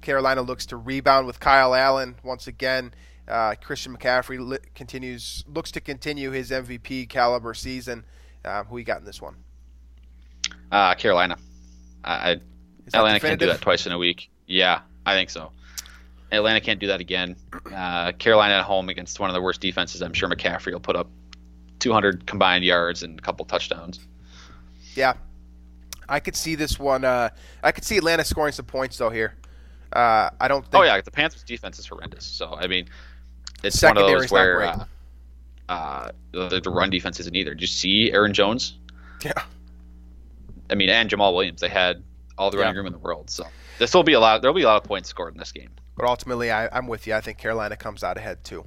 Carolina looks to rebound with Kyle Allen once again. Uh, Christian McCaffrey li- continues looks to continue his MVP caliber season. Um, who he got in this one? Uh, Carolina. I, I Atlanta can't do that twice in a week. Yeah, I think so. Atlanta can't do that again. Uh, Carolina at home against one of the worst defenses. I'm sure McCaffrey will put up 200 combined yards and a couple touchdowns. Yeah, I could see this one. Uh, I could see Atlanta scoring some points though here. Uh, I don't think. Oh yeah, the Panthers' defense is horrendous. So I mean, it's one of those where uh, uh, the, the run defense isn't either. Did you see Aaron Jones? Yeah. I mean, and Jamaal Williams. They had all the Yeah. running room in the world. So this will be a lot. There will be a lot of points scored in this game. But ultimately, I, I'm with you. I think Carolina comes out ahead too.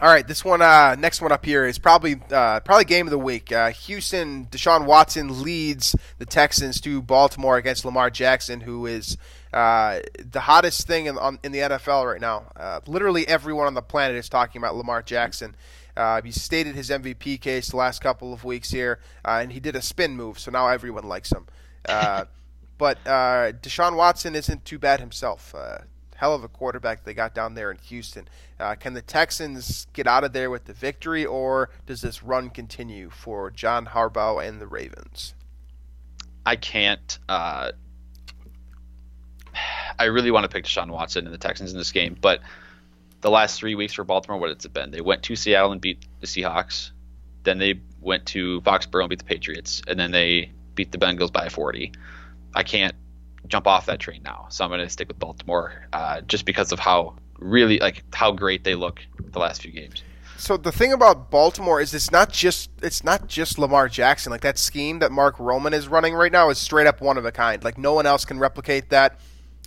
All right, this one, uh, next one up here is probably uh, probably game of the week. Uh, Houston, Deshaun Watson leads the Texans to Baltimore against Lamar Jackson, who is uh, the hottest thing in, on, in the NFL right now. Uh, literally everyone on the planet is talking about Lamar Jackson. Uh, he stated his MVP case the last couple of weeks here, uh, and he did a spin move, so now everyone likes him. Uh, [LAUGHS] but uh, Deshaun Watson isn't too bad himself. Uh, hell of a quarterback they got down there in Houston. Uh, can the Texans get out of there with the victory, or does this run continue for John Harbaugh and the Ravens? I can't. I really want to pick Deshaun Watson and the Texans in this game, but the last three weeks for Baltimore, what it's it been? They went to Seattle and beat the Seahawks. Then they went to Foxborough and beat the Patriots, and then they beat the Bengals by 40. I can't jump off that train now, so I'm going to stick with Baltimore uh, just because of how really like how great they look the last few games. So the thing about Baltimore is it's not just it's not just Lamar Jackson. Like that scheme that Mark Roman is running right now is straight up one of a kind. Like no one else can replicate that.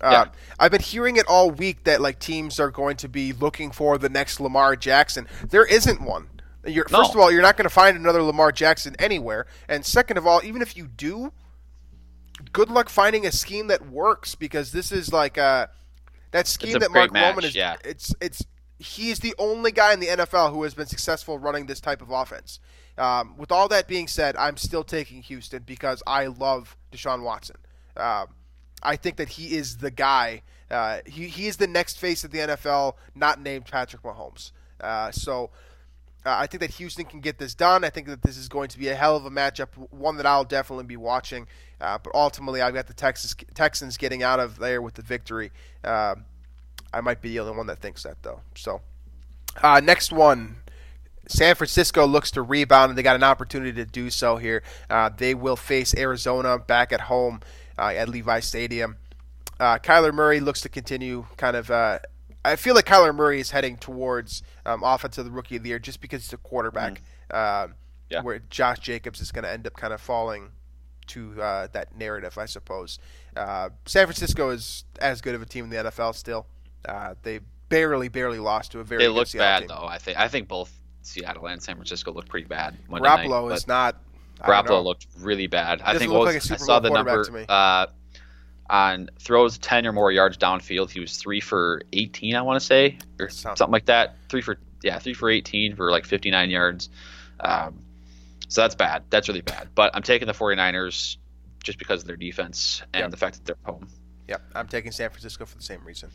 Uh, I've been hearing it all week that like teams are going to be looking for the next Lamar Jackson. There isn't one. You're, No. First of all, you're not going to find another Lamar Jackson anywhere, and second of all, even if you do, good luck finding a scheme that works because this is like uh, that scheme a that Mark Roman is. yeah. It's it's he's the only guy in the NFL who has been successful running this type of offense. Um, with all that being said, I'm still taking Houston because I love Deshaun Watson. Um, I think that he is the guy. Uh, he he is the next face of the NFL, not named Patrick Mahomes. Uh, so. Uh, I think that Houston can get this done. I think that this is going to be a hell of a matchup, one that I'll definitely be watching. Uh, but ultimately, I've got the Texas Texans getting out of there with the victory. Uh, I might be the only one that thinks that, though. So, uh, next one. San Francisco looks to rebound, and they got an opportunity to do so here. They will face Arizona back at home uh, at Levi Stadium. Uh, Kyler Murray looks to continue kind of. Uh, I feel like Kyler Murray is heading towards um, offensive rookie of the year just because he's a quarterback. Um Yeah. where Josh Jacobs is going to end up kind of falling to uh, that narrative, I suppose. Uh, San Francisco is as good of a team in the NFL still. Uh, they barely, barely lost to a very They look bad team. though. I think I think both Seattle and San Francisco look pretty bad. Monday night, Garoppolo is not. Garoppolo looked really bad. I think what like a Super I saw the number uh, on throws ten or more yards downfield. He was three for eighteen, I want to say, or Sounds- something like that. Three for yeah, three for eighteen for like fifty nine yards. Um, so that's bad. That's really bad. But I'm taking the 49ers just because of their defense and Yep. the fact that they're home. Yep, I'm taking San Francisco for the same reason.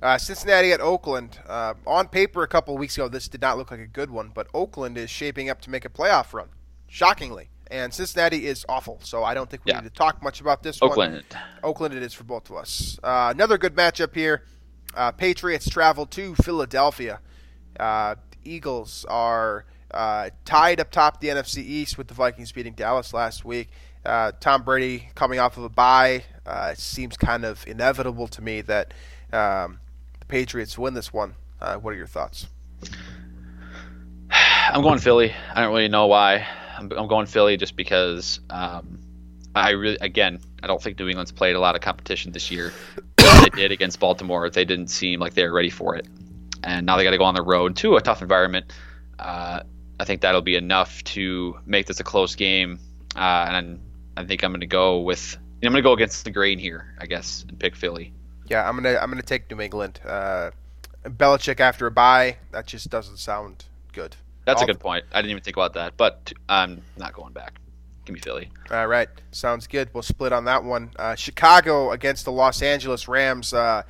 Uh, Cincinnati at Oakland. Uh, on paper, a couple of weeks ago, this did not look like a good one, but Oakland is shaping up to make a playoff run, shockingly. And Cincinnati is awful, so I don't think we Yeah. need to talk much about this one. Oakland. Oakland it is for both of us. Uh, another good matchup here. Uh, Patriots travel to Philadelphia. Uh, Eagles are uh, tied up top the NFC East with the Vikings beating Dallas last week. Uh, Tom Brady coming off of a bye. Uh, it seems kind of inevitable to me that um, the Patriots win this one. Uh, what are your thoughts? [SIGHS] I'm going Philly. I don't really know why. I'm, going Philly just because um, I really, again, I don't think New England's played a lot of competition this year. they did against Baltimore. They didn't seem like they were ready for it, and now they got to go on the road to a tough environment. Uh, I think that'll be enough to make this a close game, uh, and I think I'm going to go with. I'm going to go against the grain here, I guess, and pick Philly. Yeah, I'm gonna I'm gonna take New England. Uh, Belichick after a bye. That just doesn't sound good. That's a good point. I didn't even think about that, but I'm not going back. Give me Philly. All right, sounds good. We'll split on that one. Uh, Chicago against the Los Angeles Rams. Uh,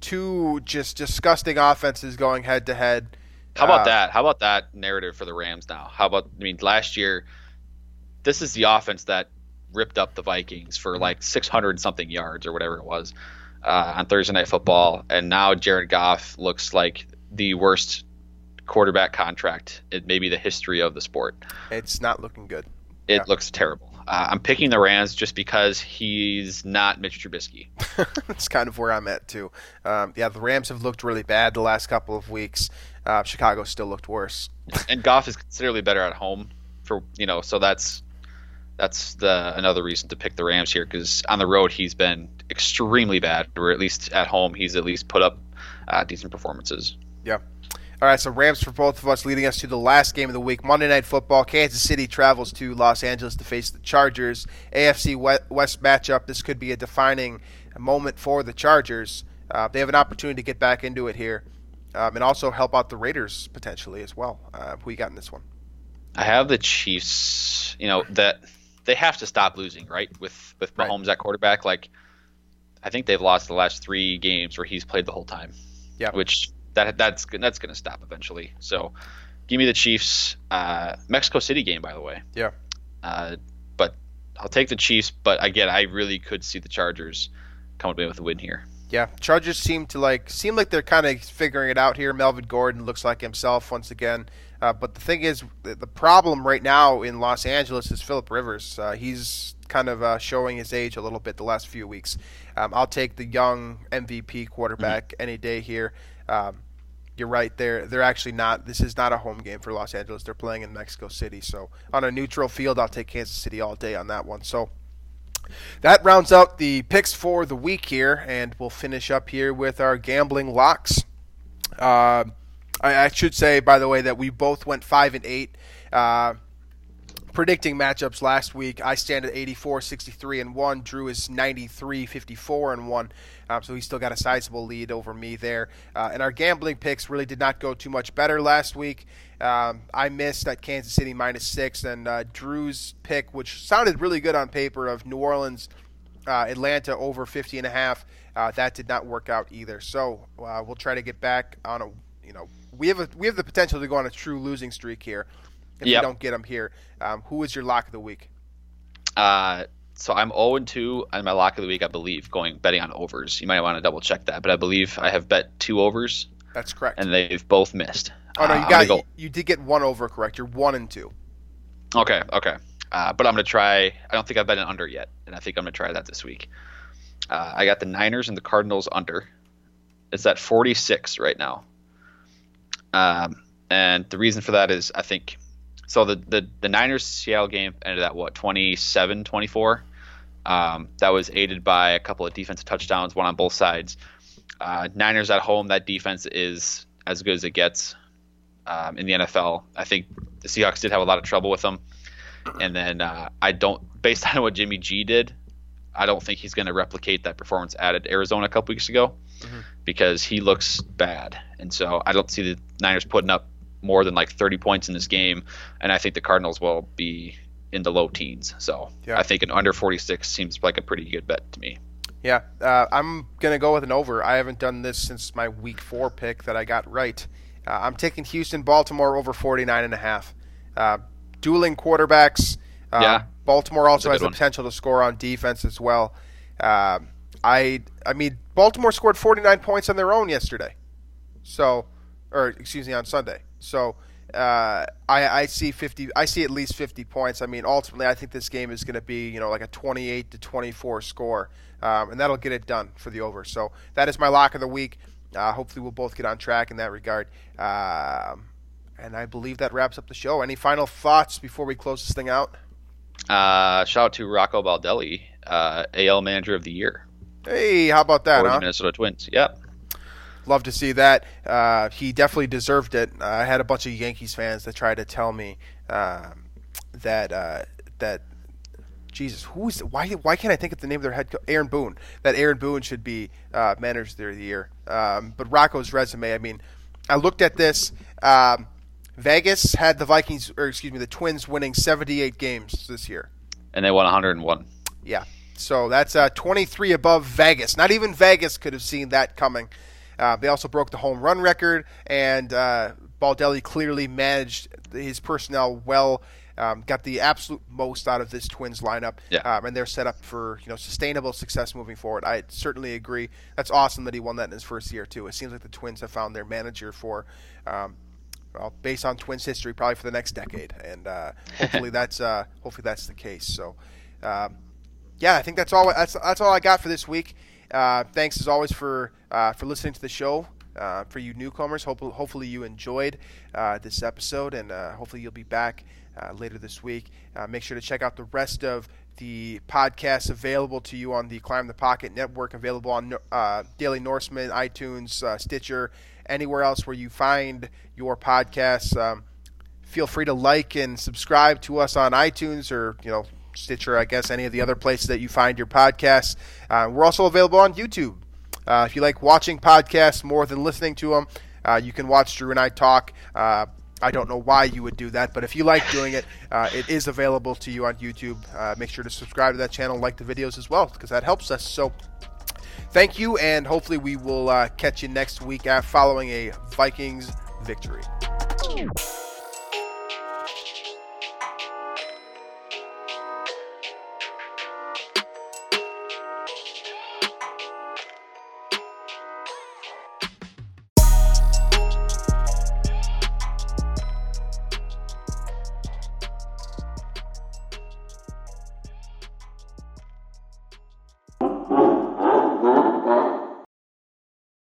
two just disgusting offenses going head to head. How about Uh, that? How about that narrative for the Rams now? How about I mean last year this is the offense that ripped up the Vikings for like 600 something yards or whatever it was uh, on Thursday night football and now Jared Goff looks like the worst quarterback contract in maybe the history of the sport. It's not looking good. It Yeah. looks terrible. Uh, I'm picking the Rams just because he's not Mitch Trubisky. [LAUGHS] That's kind of where I'm at too. Um, yeah, the Rams have looked really bad the last couple of weeks. Uh, Chicago still looked worse. [LAUGHS] and Goff is considerably better at home for you know so that's that's the another reason to pick the Rams here because on the road he's been extremely bad or at least at home he's at least put up uh, decent performances Yeah. All right, so Rams for both of us, leading us to the last game of the week, Monday Night Football. Kansas City travels to Los Angeles to face the Chargers. AFC West matchup. This could be a defining moment for the Chargers. Uh, they have an opportunity to get back into it here, um, and also help out the Raiders potentially as well. Uh, who you got in this one? I have the Chiefs you know that they have to stop losing right with with Right. Mahomes at quarterback like I think they've lost the last three games where he's played the whole time Yeah. which that that's that's going to stop eventually so give me the Chiefs uh, Mexico City game by the way Yeah. Uh, but I'll take the Chiefs. But again, I really could see the Chargers come away with a win here. Yeah, Chargers seem to like seem like they're kind of figuring it out here. Melvin Gordon looks like himself once again. Uh, but the thing is, the the problem right now in Los Angeles is Philip Rivers. Uh, he's kind of uh, showing his age a little bit the last few weeks. Um, I'll take the young MVP quarterback any day here. Um, you're right. They're they're actually not. This is not a home game for Los Angeles. They're playing in Mexico City. So on a neutral field, I'll take Kansas City all day on that one. So that rounds out the picks for the week here, and we'll finish up here with our gambling locks. Uh, I, I should say, by the way, that we both went five and eight. Uh, predicting matchups last week, I stand at 84, 63 and one. Drew is 93, 54 and one. Um, so he's still got a sizable lead over me there. Uh, and our gambling picks really did not go too much better last week. Um, I missed at Kansas City minus six, and uh, Drew's pick, which sounded really good on paper, of New Orleans, uh, Atlanta over 50 and a half. Uh, that did not work out either. So uh, we'll try to get back on a, you know, we have a we have the potential to go on a true losing streak here if Yep. we don't get them here. Um, who is your lock of the week? Uh, so I'm 0 and 2 on my lock of the week, I believe, going betting on overs. You might want to double check that, but I believe I have bet two overs That's correct. and they've both missed. oh no, Uh, you I'm got you, you did get one over correct. You're one and two. Okay, okay. Uh, but I'm gonna try. I don't think I've bet an under yet, and I think I'm gonna try that this week. Uh, I got the Niners and the Cardinals under. It's at 46 right now. Um, and the reason for that is I think so the, the, the Niners Seattle game ended at what 27 24. Um, that was aided by a couple of defensive touchdowns, one on both sides. Uh, Niners at home, that defense is as good as it gets um, in the NFL. I think the Seahawks did have a lot of trouble with them. And then uh, I don't, based on what Jimmy G did, I don't think he's going to replicate that performance at Arizona a couple weeks ago mm-hmm. because he looks bad. And so I don't see the Niners putting up more than like 30 points in this game. And I think the Cardinals will be in the low teens. So yeah. I think an under 46 seems like a pretty good bet to me. Yeah, uh, I'm going to go with an over. I haven't done this since my week four pick that I got right. Uh, I'm taking Houston, Baltimore over 49 and a half. Uh, dueling quarterbacks. Uh, yeah. Baltimore also has the potential to score on defense as well. Uh, I I mean Baltimore scored 49 points on their own yesterday. So or excuse me on Sunday. So uh, I, I see 50. I see at least 50 points. I mean, ultimately, I think this game is going to be you know like a 28 to 24 score, um, and that'll get it done for the over. So that is my lock of the week. Uh, hopefully, we'll both get on track in that regard. Um, and I believe that wraps up the show. Any final thoughts before we close this thing out? Uh, shout out to Rocco Baldelli, uh, AL Manager of the Year. Hey, how about that? Huh? Minnesota Twins. Yep. Love to see that. Uh, he definitely deserved it. Uh, I had a bunch of Yankees fans that tried to tell me um, that uh, that Jesus, who's why? Why can't I think of the name of their head coach? Aaron Boone. That Aaron Boone should be uh, manager of the year. Um, but Rocco's resume. I mean, I looked at this. Um, Vegas had the Vikings, or excuse me, the Twins winning 78 games this year, and they won 101. Yeah, so that's uh, 23 above Vegas. Not even Vegas could have seen that coming. Uh, they also broke the home run record, and uh, Baldelli clearly managed his personnel well. Um, got the absolute most out of this Twins lineup, yeah. um, and they're set up for you know sustainable success moving forward. I certainly agree. That's awesome that he won that in his first year too. It seems like the Twins have found their manager for, um, well, based on Twins history, probably for the next decade, and uh, [LAUGHS] hopefully that's uh, hopefully that's the case. So, um, yeah, I think that's all. That's that's all I got for this week. Uh, thanks as always for uh, for listening to the show. Uh, for you newcomers, hopefully, hopefully you enjoyed uh, this episode, and uh, hopefully you'll be back later this week. make sure to check out the rest of the podcasts available to you on the Climb the Pocket network, available on Daily Norseman, iTunes, Stitcher, anywhere else where you find your podcasts. Um, feel free to like and subscribe to us on iTunes or you know Stitcher, I guess, any of the other places that you find your podcasts. Uh, we're also available on YouTube. Uh, if you like watching podcasts more than listening to them, uh, you can watch Drew and I talk. Uh, I don't know why you would do that, but if you like doing it, uh, it is available to you on YouTube. Uh, make sure to subscribe to that channel, like the videos as well, because that helps us. So, thank you, and hopefully, we will catch you next week following a Vikings victory.